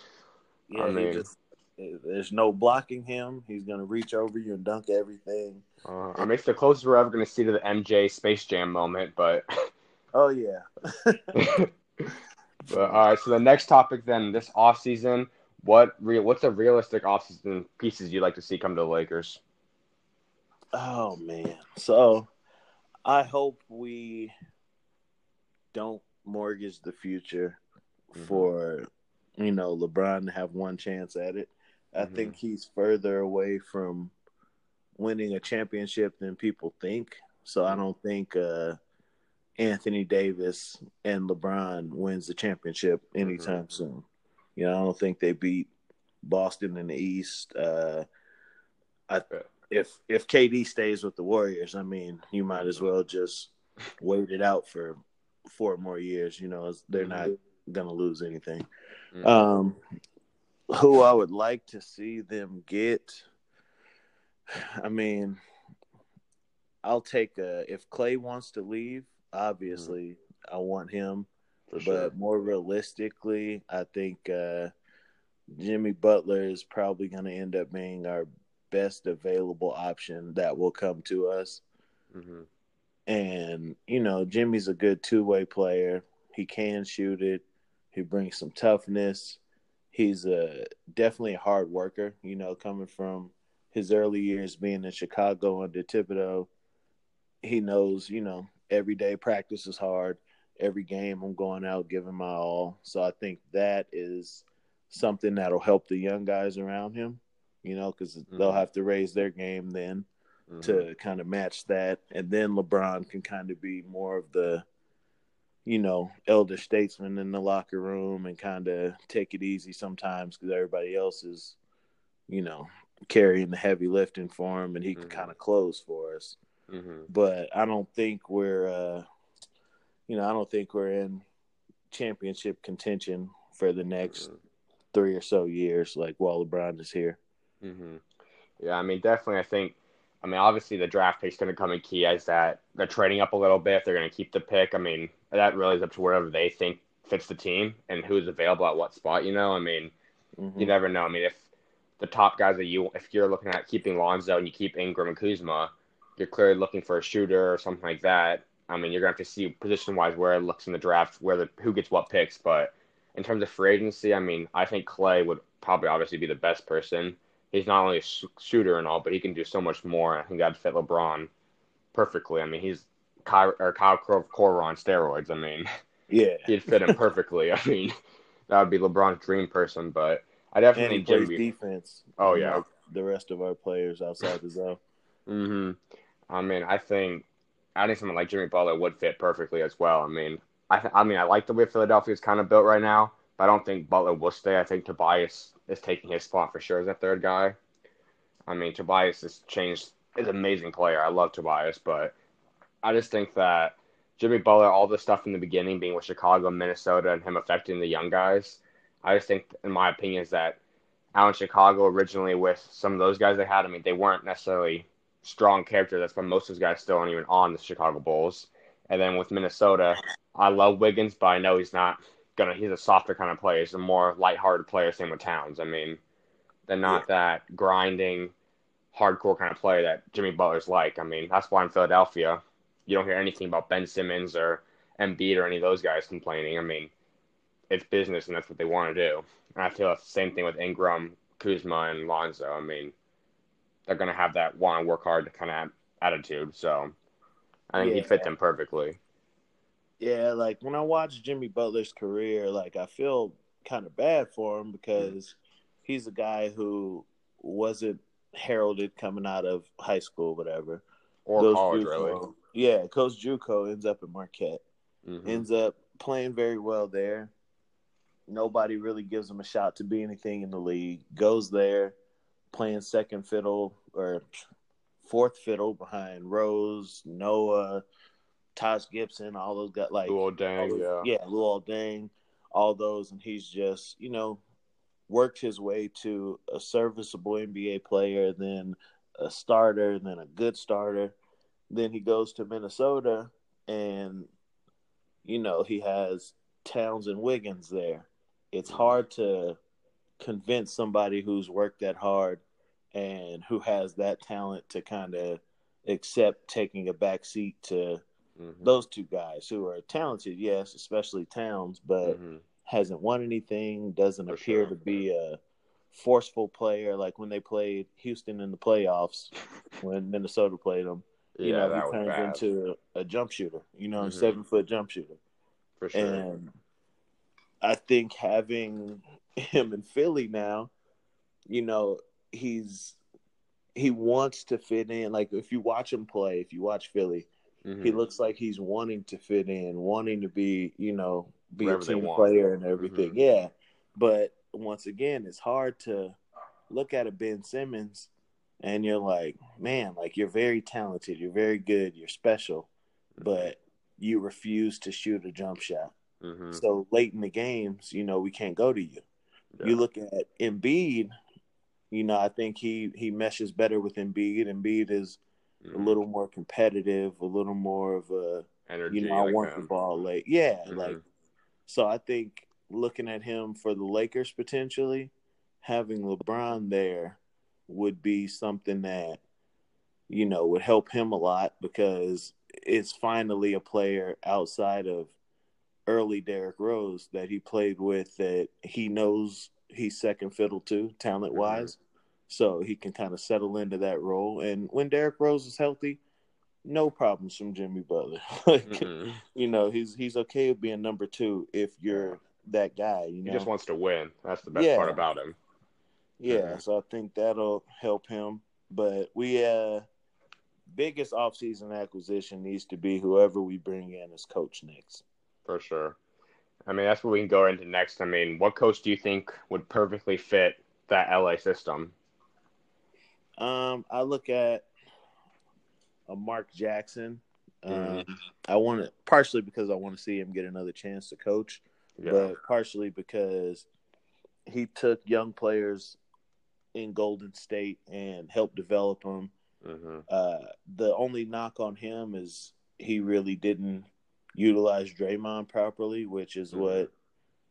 yeah, I mean, just, there's no blocking him. He's gonna reach over you and dunk everything. Uh, I mean, it's the closest we're ever gonna see to the MJ Space Jam moment, but. oh yeah. but all right, so the next topic then this off season what real? What's the realistic offseason pieces you'd like to see come to the Lakers? Oh man, so I hope we don't mortgage the future mm-hmm. for you know LeBron to have one chance at it. I mm-hmm. think he's further away from winning a championship than people think. So I don't think uh, Anthony Davis and LeBron wins the championship anytime mm-hmm. soon. You know, I don't think they beat Boston in the East. Uh, I, if if KD stays with the Warriors, I mean, you might as well just wait it out for four more years. You know, they're not mm-hmm. gonna lose anything. Mm-hmm. Um, who I would like to see them get. I mean, I'll take a, if Clay wants to leave. Obviously, mm-hmm. I want him. For but more realistically, I think uh, Jimmy Butler is probably going to end up being our best available option that will come to us. Mm-hmm. And, you know, Jimmy's a good two way player. He can shoot it, he brings some toughness. He's a definitely a hard worker, you know, coming from his early years being in Chicago under Thibodeau. He knows, you know, every day practice is hard every game I'm going out giving my all. So I think that is something that'll help the young guys around him. you know, because mm-hmm. they'll have to raise their game then mm-hmm. to kind of match that, and then LeBron can kind of be more of the, you know, elder statesman in the locker room and kind of take it easy sometimes because everybody else is, you know, carrying the heavy lifting for him, and he can mm-hmm. kind of close for us. Mm-hmm. But I don't think we're, uh, you know, I don't think we're in championship contention for the next mm-hmm. three or so years, like while LeBron is here. Mm-hmm. Yeah, I mean, definitely. I think. I mean, obviously, the draft pick's going to come in key as that they're trading up a little bit. If they're going to keep the pick, I mean, that really is up to wherever they think fits the team and who's available at what spot. You know, I mean, mm-hmm. you never know. I mean, if the top guys that you, if you're looking at keeping Lonzo and you keep Ingram and Kuzma, you're clearly looking for a shooter or something like that. I mean, you're going to have to see position wise where it looks in the draft, where the who gets what picks. But in terms of free agency, I mean, I think Clay would probably obviously be the best person he's not only a shooter and all, but he can do so much more. I think that'd fit LeBron perfectly. I mean, he's Kyle, or Kyle Korver on steroids. I mean, yeah, he'd fit him perfectly. I mean, that would be LeBron's dream person. But I definitely and plays Jimmy. defense. Oh yeah, like the rest of our players outside the zone. hmm I mean, I think adding someone like Jimmy Butler would fit perfectly as well. I mean, I th- I mean, I like the way Philadelphia is kind of built right now, but I don't think Butler will stay. I think Tobias is taking his spot for sure as a third guy. I mean, Tobias has changed. Is an amazing player. I love Tobias, but I just think that Jimmy Butler, all the stuff in the beginning, being with Chicago, Minnesota, and him affecting the young guys. I just think, in my opinion, is that out in Chicago originally with some of those guys they had. I mean, they weren't necessarily strong character That's why most of those guys still aren't even on the Chicago Bulls. And then with Minnesota, I love Wiggins, but I know he's not gonna he's a softer kind of player. He's a more lighthearted player. Same with Towns. I mean, they're not yeah. that grinding, hardcore kind of player that Jimmy Butler's like. I mean, that's why in Philadelphia, you don't hear anything about Ben Simmons or Embiid or any of those guys complaining. I mean, it's business and that's what they want to do. And I feel it's the same thing with Ingram, Kuzma, and Lonzo. I mean, they're gonna have that want to work hard kind of attitude. So I think yeah. he'd fit them perfectly. Yeah, like when I watch Jimmy Butler's career, like I feel kind of bad for him because he's a guy who wasn't heralded coming out of high school, whatever, or Goes college, Juco. really. Yeah, Coach JUCO ends up at Marquette, mm-hmm. ends up playing very well there. Nobody really gives him a shot to be anything in the league. Goes there, playing second fiddle or fourth fiddle behind Rose, Noah, Taj Gibson, all those guys like Luol Deng, yeah, yeah, Luol Deng, all those, and he's just you know worked his way to a serviceable NBA player, then a starter, then a good starter. Then he goes to Minnesota, and you know he has Towns and Wiggins there. It's hard to convince somebody who's worked that hard and who has that talent to kind of accept taking a back seat to mm-hmm. those two guys who are talented, yes, especially Towns, but mm-hmm. hasn't won anything, doesn't For appear sure. to be a forceful player like when they played Houston in the playoffs when Minnesota played them. You yeah, know, he turns into a, a, jump shooter, you know, mm-hmm. seven foot jump shooter. For sure. And I think having him in Philly now, you know, he's he wants to fit in. Like if you watch him play, if you watch Philly, mm-hmm. he looks like he's wanting to fit in, wanting to be, you know, be Wherever a team player and everything. Mm-hmm. Yeah. But once again, it's hard to look at a Ben Simmons and you're like, man, like you're very talented, you're very good, you're special, mm-hmm. but you refuse to shoot a jump shot. Mm-hmm. So late in the games, you know, we can't go to you. Yeah. You look at Embiid, you know, I think he he meshes better with Embiid. Embiid is mm-hmm. a little more competitive, a little more of a energy. You know, I like want him. the ball late. Yeah, mm-hmm. like so. I think looking at him for the Lakers potentially having LeBron there would be something that you know would help him a lot because it's finally a player outside of early Derrick Rose that he played with that he knows he's second fiddle to talent wise. Mm-hmm. So he can kind of settle into that role. And when Derrick Rose is healthy, no problems from Jimmy Butler. like, mm-hmm. You know, he's he's okay with being number two if you're that guy. You know? He just wants to win. That's the best yeah. part about him. Yeah, mm-hmm. so I think that'll help him. But we uh biggest offseason acquisition needs to be whoever we bring in as coach next. For sure. I mean, that's what we can go into next. I mean, what coach do you think would perfectly fit that LA system? Um, I look at a Mark Jackson. Mm-hmm. Um, I want to partially because I want to see him get another chance to coach, yeah. but partially because he took young players in Golden State and helped develop them. Mm-hmm. Uh, the only knock on him is he really didn't utilize Draymond properly, which is mm-hmm. what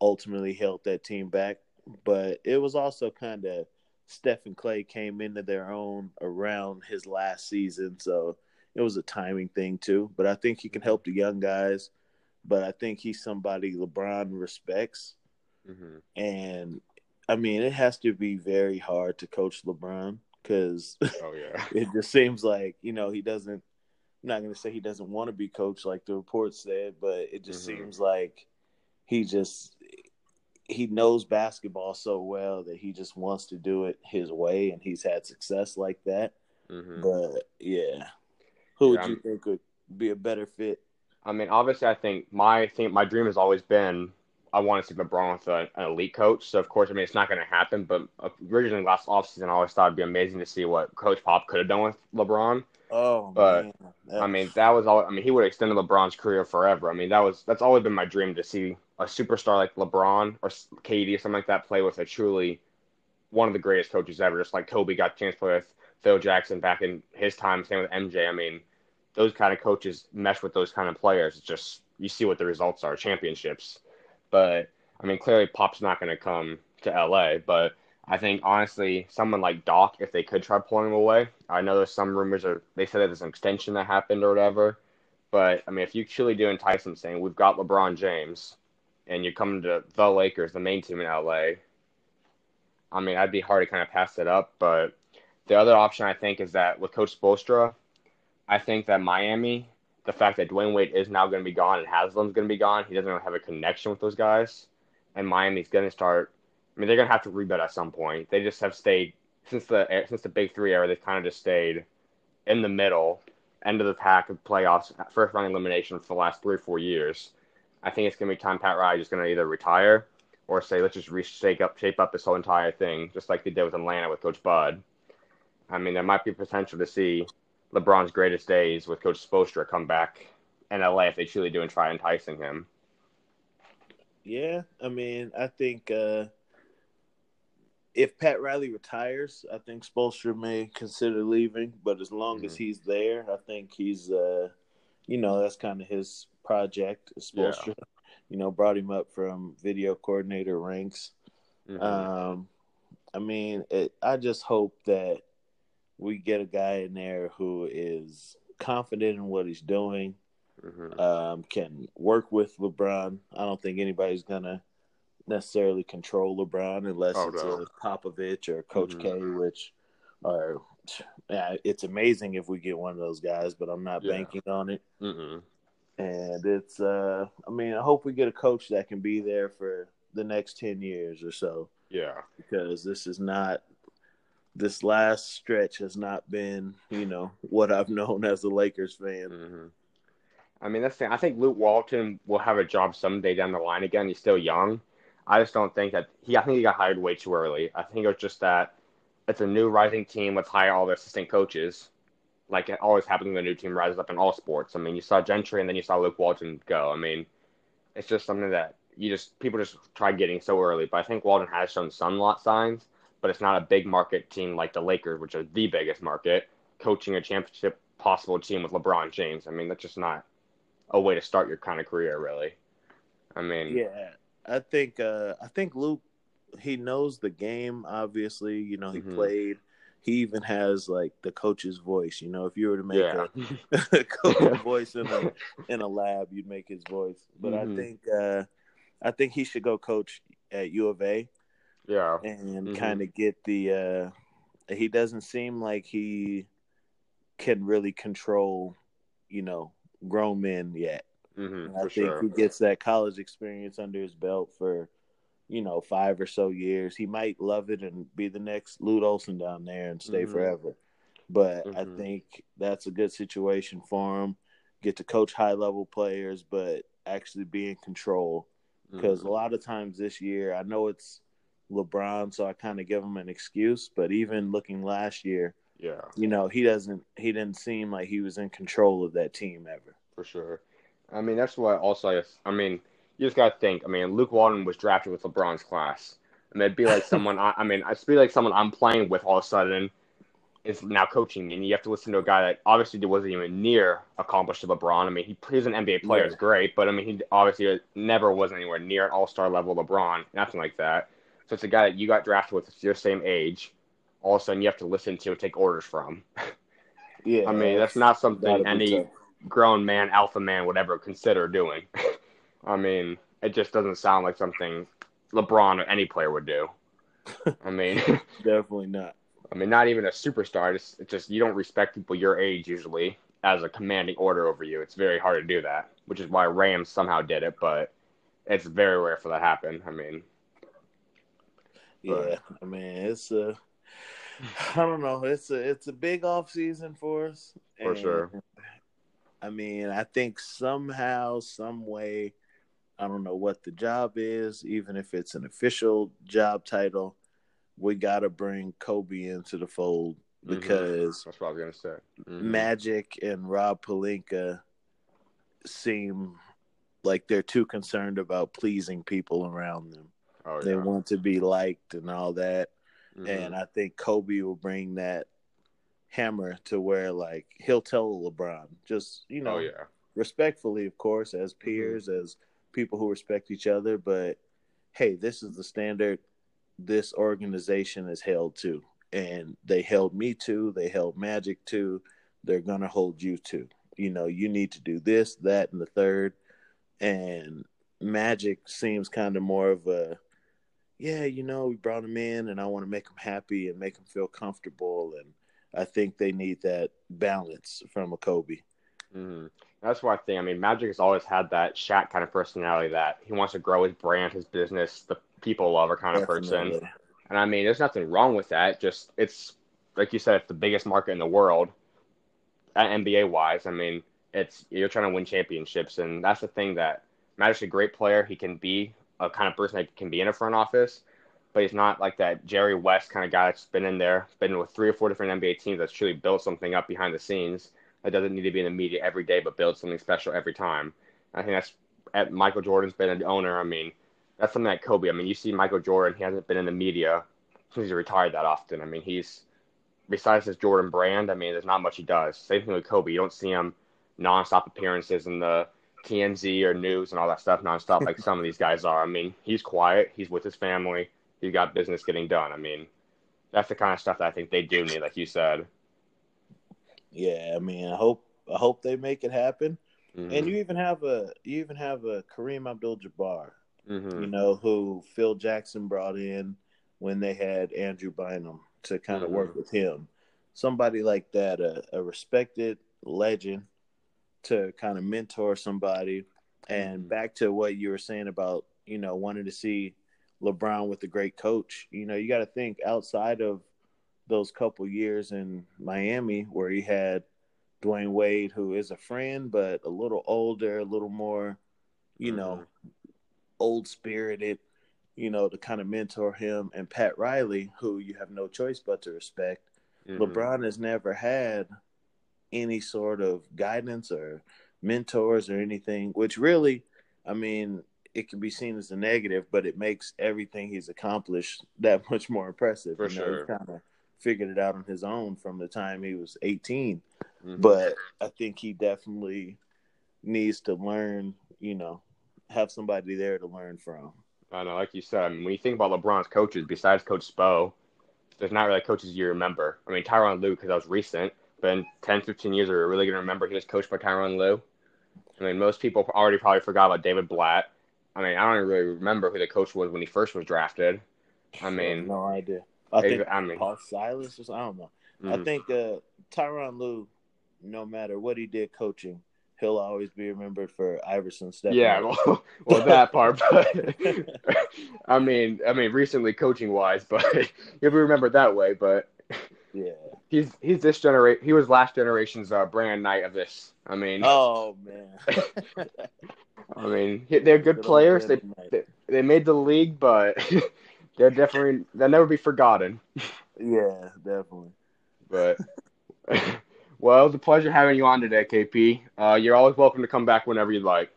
ultimately held that team back. But it was also kind of Steph and Klay came into their own around his last season, so it was a timing thing too. But I think he can help the young guys. But I think he's somebody LeBron respects, mm-hmm. and I mean it has to be very hard to coach LeBron because oh yeah, it just seems like you know he doesn't. I'm not going to say he doesn't want to be coached like the report said, but it just mm-hmm. seems like he just he knows basketball so well that he just wants to do it his way, and he's had success like that. Mm-hmm. But yeah, who would yeah, you think would be a better fit? I mean, obviously, I think my thing, my dream has always been I want to see LeBron with a, an elite coach. So of course, I mean, it's not going to happen. But originally, last offseason, I always thought it'd be amazing to see what Coach Pop could have done with LeBron. Oh, but man. I mean, that was all. I mean, he would extend LeBron's career forever. I mean, that was that's always been my dream to see a superstar like LeBron or KD or something like that play with a truly one of the greatest coaches ever. Just like Kobe got a chance to play with Phil Jackson back in his time. Same with MJ. I mean, those kind of coaches mesh with those kind of players. It's just you see what the results are, championships. But I mean, clearly Pop's not going to come to LA. But I think honestly, someone like Doc, if they could try pulling him away, I know there's some rumors or they said that there's an extension that happened or whatever. But I mean, if you truly do entice him, saying we've got LeBron James, and you're coming to the Lakers, the main team in LA, I mean, I'd be hard to kind of pass it up. But the other option I think is that with Coach Spoelstra, I think that Miami, the fact that Dwyane Wade is now going to be gone and Haslem's going to be gone, he doesn't have a connection with those guys, and Miami's going to start. I mean, they're to have to rebuild at some point. They just have stayed since the since the Big Three era. They've kind of just stayed in the middle, end of the pack of playoffs, first round elimination for the last three or four years. I think it's to be time Pat Riley is to either retire or say, let's just reshake up, shape up this whole entire thing, just like they did with Atlanta with Coach Bud. I mean, there might be potential to see LeBron's greatest days with Coach Spoelstra come back in LA if they truly do and try enticing him. Yeah, I mean, I think uh, if Pat Riley retires, I think Spoelstra may consider leaving. But as long mm-hmm. as he's there, I think he's, uh, you know, that's kind of his project. Spoelstra, yeah. you know, brought him up from video coordinator ranks. Mm-hmm. Um, I mean, it, I just hope that we get a guy in there who is confident in what he's doing, mm-hmm. um, can work with LeBron. I don't think anybody's gonna necessarily control LeBron unless oh, it's no. a Popovich or Coach mm-hmm. K, which are yeah, it's amazing if we get one of those guys, but I'm not yeah. banking on it. Mm-hmm. And it's, uh, I mean, I hope we get a coach that can be there for the next 10 years or so. Yeah. Because this is not, this last stretch has not been, you know, what I've known as a Lakers fan. Mm-hmm. I mean, that's the thing. I think Luke Walton will have a job someday down the line again. He's still young. I just don't think that he, I think he got hired way too early. I think it was just that it's a new rising team. Let's hire all the assistant coaches like it always happens when a new team rises up in all sports. I mean, you saw Gentry and then you saw Luke Walton go. I mean, it's just something that you just people just try getting so early. But I think Walton has shown some lot signs, but it's not a big market team like the Lakers, which are the biggest market, coaching a championship possible team with LeBron James. I mean, that's just not a way to start your kind of career, really. I mean, yeah, I think uh, I think Luke he knows the game. Obviously, you know he mm-hmm. played he even has like the coach's voice. You know, if you were to make yeah. a, a coach voice in a in a lab, you'd make his voice. But mm-hmm. I think uh, I think he should go coach at U of A. Yeah, and mm-hmm. kind of get the. Uh, he doesn't seem like he can really control, you know, grown men yet. Mm-hmm, I think sure. he gets that college experience under his belt for you know, five or so years. He might love it and be the next Lute Olson down there and stay mm-hmm. forever. But mm-hmm. I think that's a good situation for him. Get to coach high level players, but actually be in control. Because mm-hmm. a lot of times this year, I know it's LeBron, so I kind of give him an excuse. But even looking last year, yeah, you know, he doesn't, he didn't seem like he was in control of that team ever. For sure. I mean, that's why also, I mean, you just got to think. I mean, Luke Walton was drafted with LeBron's class. I mean, it'd be like someone. I, I mean, it'd be like someone I'm playing with all of a sudden is now coaching me, and you have to listen to a guy that obviously wasn't even near accomplished to LeBron. I mean, he, he's an NBA player, yeah. it's great, but I mean, he obviously never was anywhere near an All Star level LeBron, nothing like that. So it's a guy that you got drafted with, your same age. All of a sudden, you have to listen to and take orders from. Yeah, I mean, that's not something any grown man, alpha man would ever consider doing. I mean, it just doesn't sound like something LeBron or any player would do. I mean, definitely not. I mean, not even a superstar. It's, it's just you don't respect people your age usually as a commanding order over you. It's very hard to do that, which is why Rams somehow did it, but it's very rare for that to happen. I mean, yeah, but. I mean, it's a, I don't know, it's a, it's a big off season for us. For sure. I mean, I think somehow, some way, I don't know what the job is, even if it's an official job title, we got to bring Kobe into the fold mm-hmm. because mm-hmm. that's what I was gonna say. Mm-hmm. Magic and Rob Pelinka seem like they're too concerned about pleasing people around them. Oh, yeah. They want to be liked and all that. Mm-hmm. And I think Kobe will bring that hammer to where like he'll tell LeBron just, you know, oh, yeah. respectfully of course as mm-hmm. peers, as people who respect each other, but hey, this is the standard this organization is held to. And they held me to, they held Magic to, they're going to hold you to. You know, you need to do this, that, and the third. And Magic seems kind of more of a, yeah, you know, we brought him in and I want to make him happy and make him feel comfortable. And I think they need that balance from a Kobe. Mm-hmm. That's what I think. I mean, Magic has always had that Shaq kind of personality that he wants to grow his brand, his business, the people lover kind of Definitely. person. And I mean, there's nothing wrong with that. Just it's like you said, it's the biggest market in the world, at NBA wise. I mean, it's you're trying to win championships, and that's the thing that Magic's a great player. He can be a kind of person that can be in a front office, but he's not like that Jerry West kind of guy that's been in there, been with three or four different NBA teams that's truly built something up behind the scenes. That doesn't need to be in the media every day, but build something special every time. I think that's at Michael Jordan's been an owner. I mean, that's something that Kobe. I mean, you see Michael Jordan; he hasn't been in the media since he retired that often. I mean, he's besides his Jordan brand. I mean, there's not much he does. Same thing with Kobe. You don't see him nonstop appearances in the TMZ or news and all that stuff nonstop like some of these guys are. I mean, he's quiet. He's with his family. He's got business getting done. I mean, that's the kind of stuff that I think they do need, like you said. Yeah, I mean, I hope I hope they make it happen. Mm-hmm. And you even have a you even have a Kareem Abdul-Jabbar mm-hmm. you know, who Phil Jackson brought in when they had Andrew Bynum to kind of mm-hmm. work with him. Somebody like that, a, a respected legend to kind of mentor somebody. And mm-hmm. back to what you were saying about, you know, wanting to see LeBron with a great coach, you know, you got to think outside of those couple years in Miami where he had Dwyane Wade, who is a friend, but a little older, a little more, you mm-hmm. know, old spirited, you know, to kind of mentor him, and Pat Riley, who you have no choice but to respect. Mm-hmm. LeBron has never had any sort of guidance or mentors or anything, which really, I mean, it can be seen as a negative, but it makes everything he's accomplished that much more impressive. For you know, sure. He kind of figured it out on his own from the time he was 18. Mm-hmm. But I think he definitely needs to learn, you know, have somebody there to learn from. I know, like you said, I mean, when you think about LeBron's coaches, besides Coach Spo, there's not really coaches you remember. I mean, Tyronn Lue, because that was recent, but in 10, 15 years, are really going to remember he was coached by Tyronn Lue. I mean, most people already probably forgot about David Blatt. I mean, I don't really remember who the coach was when he first was drafted. I mean, no idea. I think I mean, Paul Silas or I don't know. Mm-hmm. I think uh, Tyronn Lue, no matter what he did coaching, he'll always be remembered for Iverson stepping. Yeah, well, well that part, but I mean, I mean, recently coaching wise, but if we remember that way, but yeah, he's he's this generation. He was last generation's uh, Brandon Knight of this. I mean, oh man. I mean, they're good, good players. They, they, they made the league, but they're definitely they'll never be forgotten. Yeah, definitely. But well, it's a pleasure having you on today, KP. Uh, you're always welcome to come back whenever you'd like.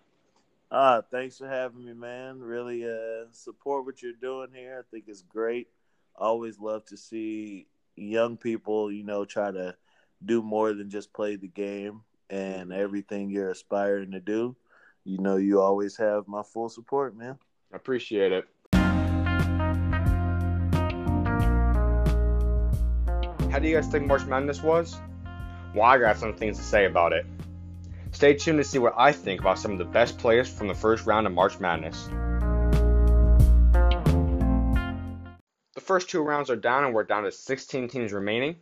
Uh, thanks for having me, man. Really uh, support what you're doing here. I think it's great. Always love to see young people, you know, try to do more than just play the game and everything you're aspiring to do. You know, you always have my full support, man. I appreciate it. How do you guys think March Madness was? Well, I got some things to say about it. Stay tuned to see what I think about some of the best players from the first round of March Madness. First two rounds are down, and we're down to 16 teams remaining.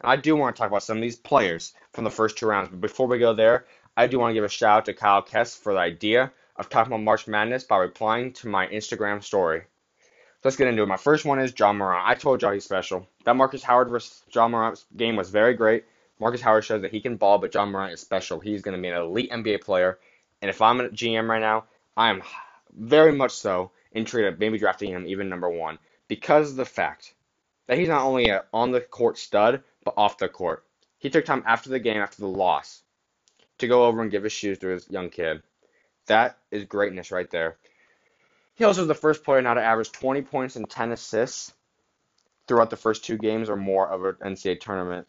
And I do want to talk about some of these players from the first two rounds. But before we go there, I do want to give a shout out to Kyle Kess for the idea of talking about March Madness by replying to my Instagram story. Let's get into it. My first one is Ja Morant. I told y'all he's special. That Marcus Howard versus Ja Morant game was very great. Marcus Howard shows that he can ball, but Ja Morant is special. He's going to be an elite NBA player. And if I'm a GM right now, I am very much so intrigued of maybe drafting him even number one because of the fact that he's not only an on the court stud, but off the court. He took time after the game, after the loss, to go over and give his shoes to his young kid. That is greatness right there. He also is the first player now to average 20 points and 10 assists throughout the first two games or more of an NCAA tournament.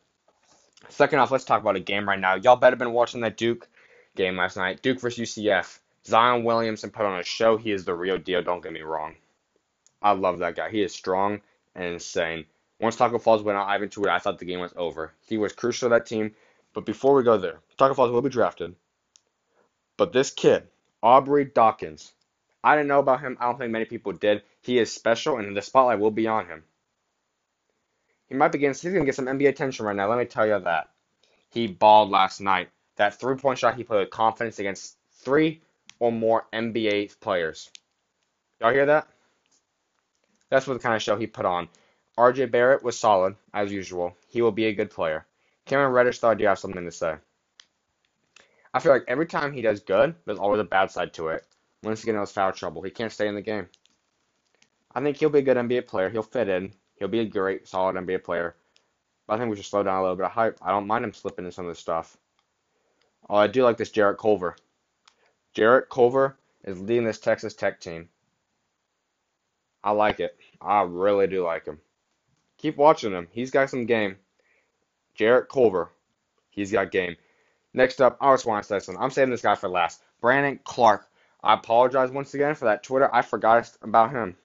Second off, let's talk about a game right now. Y'all better been watching that Duke game last night. Duke versus UCF. Zion Williamson put on a show. He is the real deal. Don't get me wrong. I love that guy. He is strong and insane. Once Tacko Falls went out, Ivan Tweed, I thought the game was over. He was crucial to that team. But before we go there, Tacko Falls will be drafted. But this kid, Aubrey Dawkins, I didn't know about him. I don't think many people did. He is special, and the spotlight will be on him. He might begin. He's gonna get some NBA attention right now. Let me tell you that. He balled last night. That three-point shot he put with confidence against three or more NBA players. Y'all hear that? That's what the kind of show he put on. RJ Barrett was solid, as usual. He will be a good player. Cameron Reddish thought he have something to say. I feel like every time he does good, there's always a bad side to it. Once again, it was foul trouble. He can't stay in the game. I think he'll be a good NBA player. He'll fit in. He'll be a great, solid NBA player. But I think we should slow down a little bit of hype. I don't mind him slipping in some of this stuff. Oh, I do like this Jarrett Culver. Jarrett Culver is leading this Texas Tech team. I like it. I really do like him. Keep watching him. He's got some game. Jarrett Culver. He's got game. Next up, I just want to say something. I'm saving this guy for last. Brandon Clarke. I apologize once again for that Twitter. I forgot about him.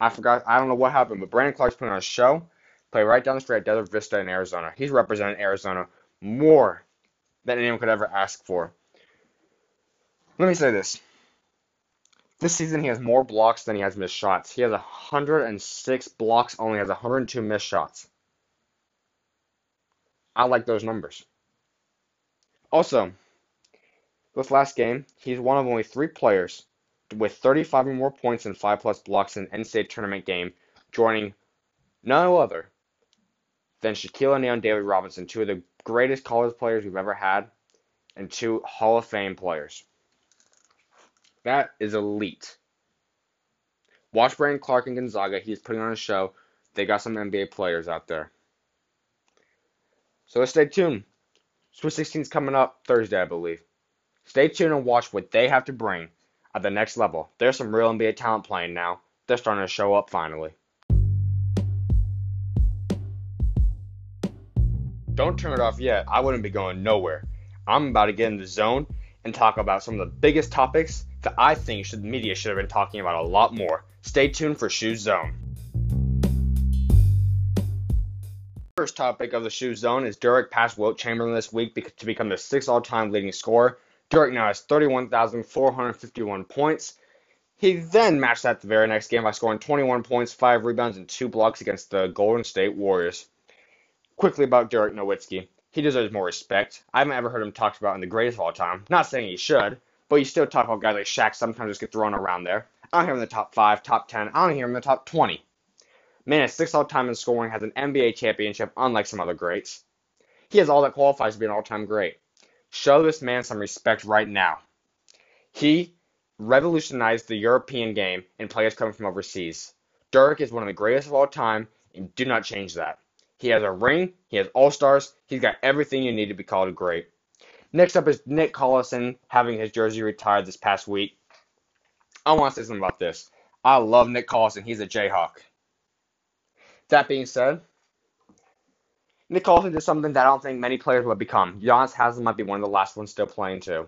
I forgot. I don't know what happened, but Brandon Clarke's putting on a show. Play right down the street at Desert Vista in Arizona. He's representing Arizona more than anyone could ever ask for. Let me say this. This season, he has more blocks than he has missed shots. He has 106 blocks, only has 102 missed shots. I like those numbers. Also, this last game, he's one of only three players with 35 or more points and 5 plus blocks in an NCAA tournament game, joining no other than Shaquille O'Neal and David Robinson, two of the greatest college players we've ever had, and two Hall of Fame players. That is elite. Watch Brandon Clarke and Gonzaga. He's putting on a show. They got some NBA players out there. So let's stay tuned. Sweet 16 is coming up Thursday, I believe. Stay tuned and watch what they have to bring at the next level. There's some real NBA talent playing now. They're starting to show up finally. Don't turn it off yet. I wouldn't be going nowhere. I'm about to get in the zone and talk about some of the biggest topics that I think should, the media should have been talking about a lot more. Stay tuned for Shoe Zone. First topic of the Shoe Zone is Dirk passed Wilt Chamberlain this week to become the sixth all-time leading scorer Dirk now has 31,451 points. He then matched that the very next game by scoring 21 points, 5 rebounds, and 2 blocks against the Golden State Warriors. Quickly about Dirk Nowitzki. He deserves more respect. I haven't ever heard him talked about in the greatest of all time. Not saying he should, but you still talk about guys like Shaq sometimes just get thrown around there. I don't hear him in the top five, top ten. I don't hear him in the top twenty. Man is sixth all time in scoring, has an NBA championship, unlike some other greats. He has all that qualifies to be an all time great. Show this man some respect right now. He revolutionized the European game and players coming from overseas. Dirk is one of the greatest of all time, and do not change that. He has a ring, he has all stars, he's got everything you need to be called a great. Next up is Nick Collison having his jersey retired this past week. I want to say something about this. I love Nick Collison. He's a Jayhawk. That being said, Nick Collison did something that I don't think many players would become. Udonis Haslem might be one of the last ones still playing too.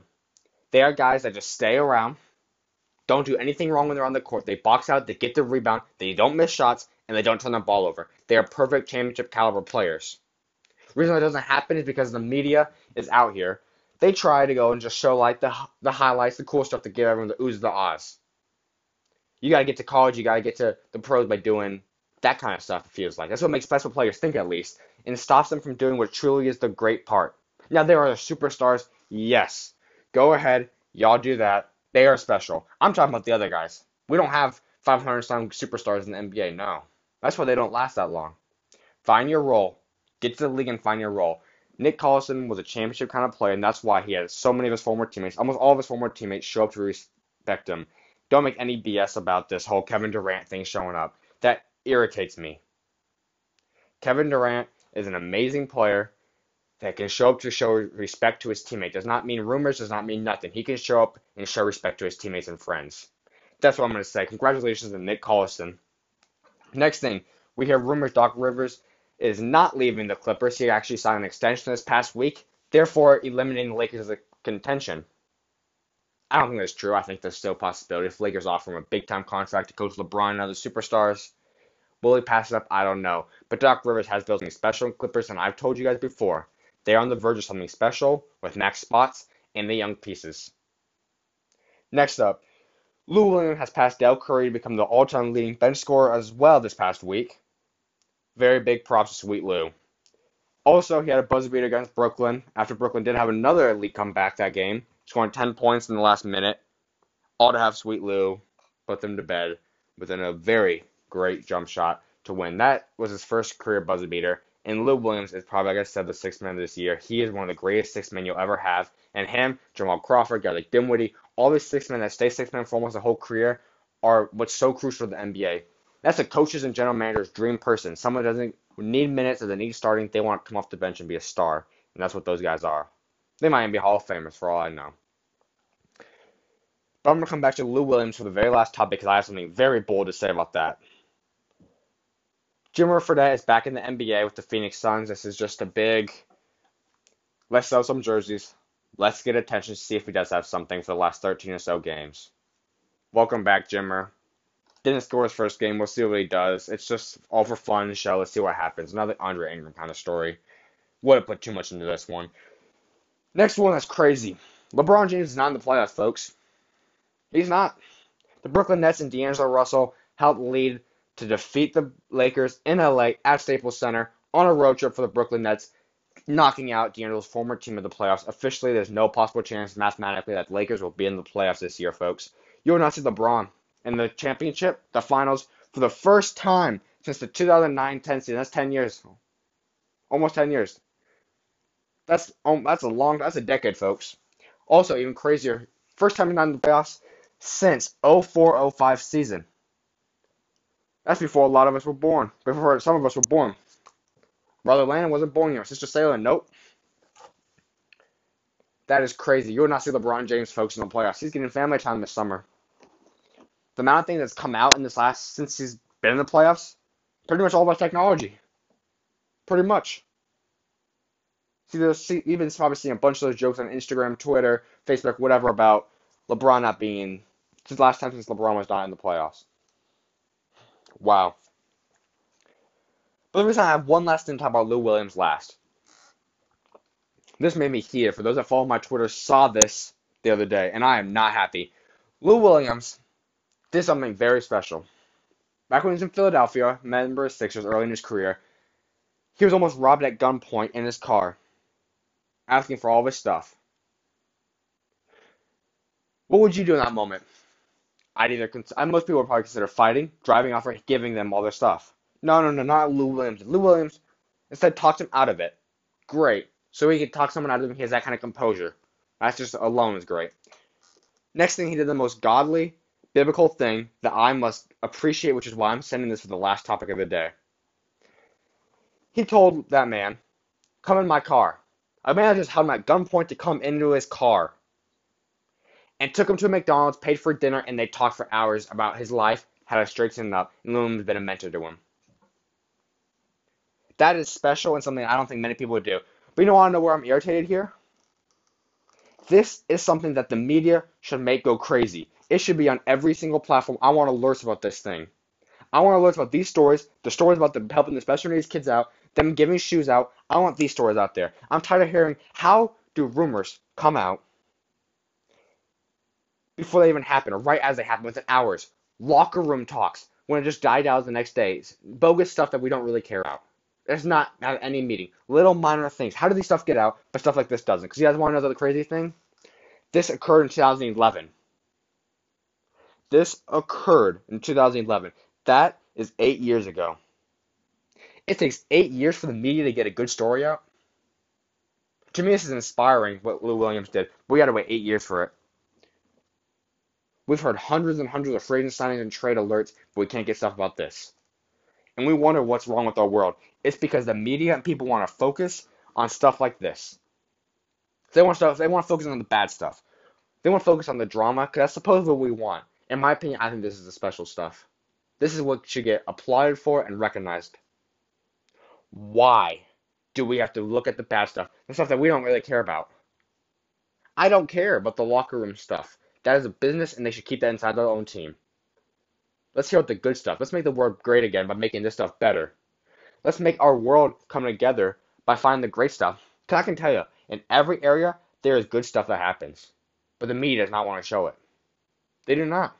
They are guys that just stay around, don't do anything wrong when they're on the court. They box out, they get the rebound, they don't miss shots, and they don't turn the ball over. They are perfect championship caliber players. The reason that doesn't happen is because the media is out here. They try to go and just show like the the highlights, the cool stuff to give everyone the oohs, the ahs. You gotta get to college, you gotta get to the pros by doing that kind of stuff. It feels like that's what makes special players think at least, and stops them from doing what truly is the great part. Now there are the superstars, yes. Go ahead, y'all do that. They are special. I'm talking about the other guys. We don't have 500 some superstars in the NBA. No, that's why they don't last that long. Find your role. Get to the league and find your role. Nick Collison was a championship kind of player, and that's why he had so many of his former teammates, almost all of his former teammates, show up to respect him. Don't make any BS about this whole Kevin Durant thing showing up. That irritates me. Kevin Durant is an amazing player that can show up to show respect to his teammate. Does not mean rumors, does not mean nothing. He can show up and show respect to his teammates and friends. That's what I'm going to say. Congratulations to Nick Collison. Next thing, we hear rumors Doc Rivers is not leaving the Clippers. He actually signed an extension this past week, therefore eliminating the Lakers as a contention. I don't think that's true. I think there's still a possibility if Lakers offer him a big time contract to coach LeBron and other superstars. Will he pass it up? I don't know. But Doc Rivers has built something special in Clippers, and I've told you guys before, they are on the verge of something special with max spots and the young pieces. Next up, Lou Williams has passed Dell Curry to become the all-time leading bench scorer as well this past week. Very big props to Sweet Lou. Also, he had a buzzer beater against Brooklyn after Brooklyn did have another elite comeback that game, scoring 10 points in the last minute. All to have Sweet Lou put them to bed within a very great jump shot to win. That was his first career buzzer beater. And Lou Williams is probably, like I said, the sixth man of this year. He is one of the greatest six men you'll ever have. And him, Jamal Crawford, like Dinwiddie, all these six men that stay six men for almost a whole career are what's so crucial to the NBA. That's a coach's and general manager's dream person. Someone doesn't need minutes, doesn't need starting. They want to come off the bench and be a star. And that's what those guys are. They might even be Hall of Famers for all I know. But I'm going to come back to Lou Williams for the very last topic because I have something very bold to say about that. Jimmer Fredette is back in the NBA with the Phoenix Suns. This is just a big. Let's sell some jerseys. Let's get attention to see if he does have something for the last 13 or so games. Welcome back, Jimmer. Didn't score his first game. We'll see what he does. It's just all for fun show. Let's see what happens. Another Andre Ingram kind of story. Wouldn't put too much into this one. Next one that's crazy. LeBron James is not in the playoffs, folks. He's not. The Brooklyn Nets and D'Angelo Russell helped lead to defeat the Lakers in LA at Staples Center on a road trip for the Brooklyn Nets, knocking out D'Angelo's former team in the playoffs. Officially, there's no possible chance mathematically that the Lakers will be in the playoffs this year, folks. You will not see LeBron in the championship, the finals, for the first time since the 2009-10 season. That's 10 years, almost 10 years. That's um, that's a long, that's a decade, folks. Also, even crazier, first time in the playoffs since 04-05 season. That's before a lot of us were born. Before some of us were born. Brother Landon wasn't born yet. Sister Sailor, nope. That is crazy. You will not see LeBron James, folks, in the playoffs. He's getting family time this summer. The amount of things that's come out in this last since he's been in the playoffs, pretty much all about technology. Pretty much. See, there's even probably seeing a bunch of those jokes on Instagram, Twitter, Facebook, whatever about LeBron not being since last time since LeBron was not in the playoffs. Wow. But the reason I have one last thing to talk about Lou Williams last. This made me heated. For those that follow my Twitter saw this the other day, and I am not happy. Lou Williams did something very special. Back when he was in Philadelphia, member of Sixers early in his career, he was almost robbed at gunpoint in his car, asking for all of his stuff. What would you do in that moment? I'd either cons- most people would probably consider fighting, driving off, or giving them all their stuff. No, no, no, not Lou Williams. Lou Williams instead talked him out of it. Great. So he could talk someone out of it. He has that kind of composure. That's just alone is great. Next thing, he did the most godly, biblical thing that I must appreciate, which is why I'm sending this for the last topic of the day. He told that man, Come in my car. A man just held him at gunpoint to come into his car and took him to a McDonald's, paid for dinner, and they talked for hours about his life, how to straighten it up, and Lillian's been a mentor to him. That is special and something I don't think many people would do. But you know, want to know where I'm irritated here? This is something that the media should make go crazy. It should be on every single platform. I want alerts about this thing. I want alerts about these stories, the stories about them helping the special needs kids out, them giving shoes out. I want these stories out there. I'm tired of hearing how do rumors come out before they even happen, or right as they happen, within hours. Locker room talks when it just died out the next day. Bogus stuff that we don't really care about. There's not at any meeting. Little minor things. How do these stuff get out, but stuff like this doesn't? Because you guys want to know the crazy thing? This occurred in 2011. This occurred in 2011. That is eight years ago. It takes eight years for the media to get a good story out. To me, this is inspiring what Lou Williams did. We got to wait eight years for it. We've heard hundreds and hundreds of free signings and trade alerts, but we can't get stuff about this. And we wonder what's wrong with our world. It's because the media and people want to focus on stuff like this. They want stuff. They want to focus on the bad stuff. They want to focus on the drama because that's supposedly what we want. In my opinion, I think this is the special stuff. This is what should get applauded for and recognized. Why do we have to look at the bad stuff, the stuff that we don't really care about? I don't care about the locker room stuff. That is a business, and they should keep that inside their own team. Let's hear about the good stuff. Let's make the world great again by making this stuff better. Let's make our world come together by finding the great stuff. Because I can tell you, in every area, there is good stuff that happens. But the media does not want to show it. They do not.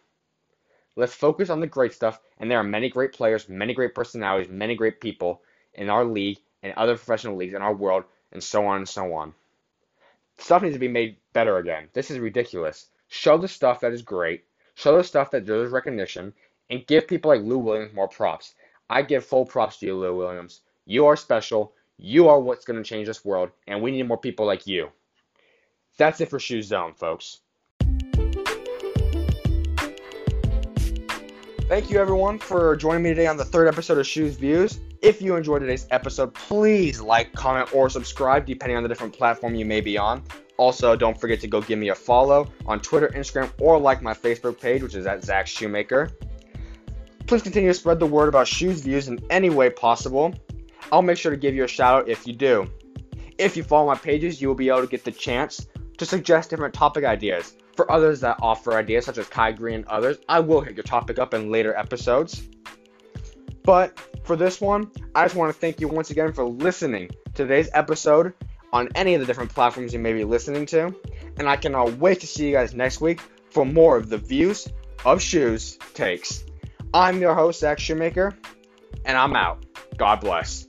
Let's focus on the great stuff, and there are many great players, many great personalities, many great people in our league and other professional leagues in our world, and so on and so on. Stuff needs to be made better again. This is ridiculous. Show the stuff that is great, show the stuff that deserves recognition, and give people like Lou Williams more props. I give full props to you, Lou Williams. You are special. You are what's going to change this world, and we need more people like you. That's it for Shoe Zone, folks. Thank you, everyone, for joining me today on the third episode of Shoes Views. If you enjoyed today's episode, please like, comment, or subscribe, depending on the different platform you may be on. Also, don't forget to go give me a follow on Twitter, Instagram, or like my Facebook page, which is at Zach Shoemaker. Please continue to spread the word about shoes views in any way possible. I'll make sure to give you a shout out if you do. If you follow my pages, you will be able to get the chance to suggest different topic ideas. For others that offer ideas, such as Kai Green and others, I will hit your topic up in later episodes. But for this one, I just want to thank you once again for listening to today's episode on any of the different platforms you may be listening to. And I cannot wait to see you guys next week for more of the views of shoes takes. I'm your host, Zach Shoemaker, and I'm out. God bless.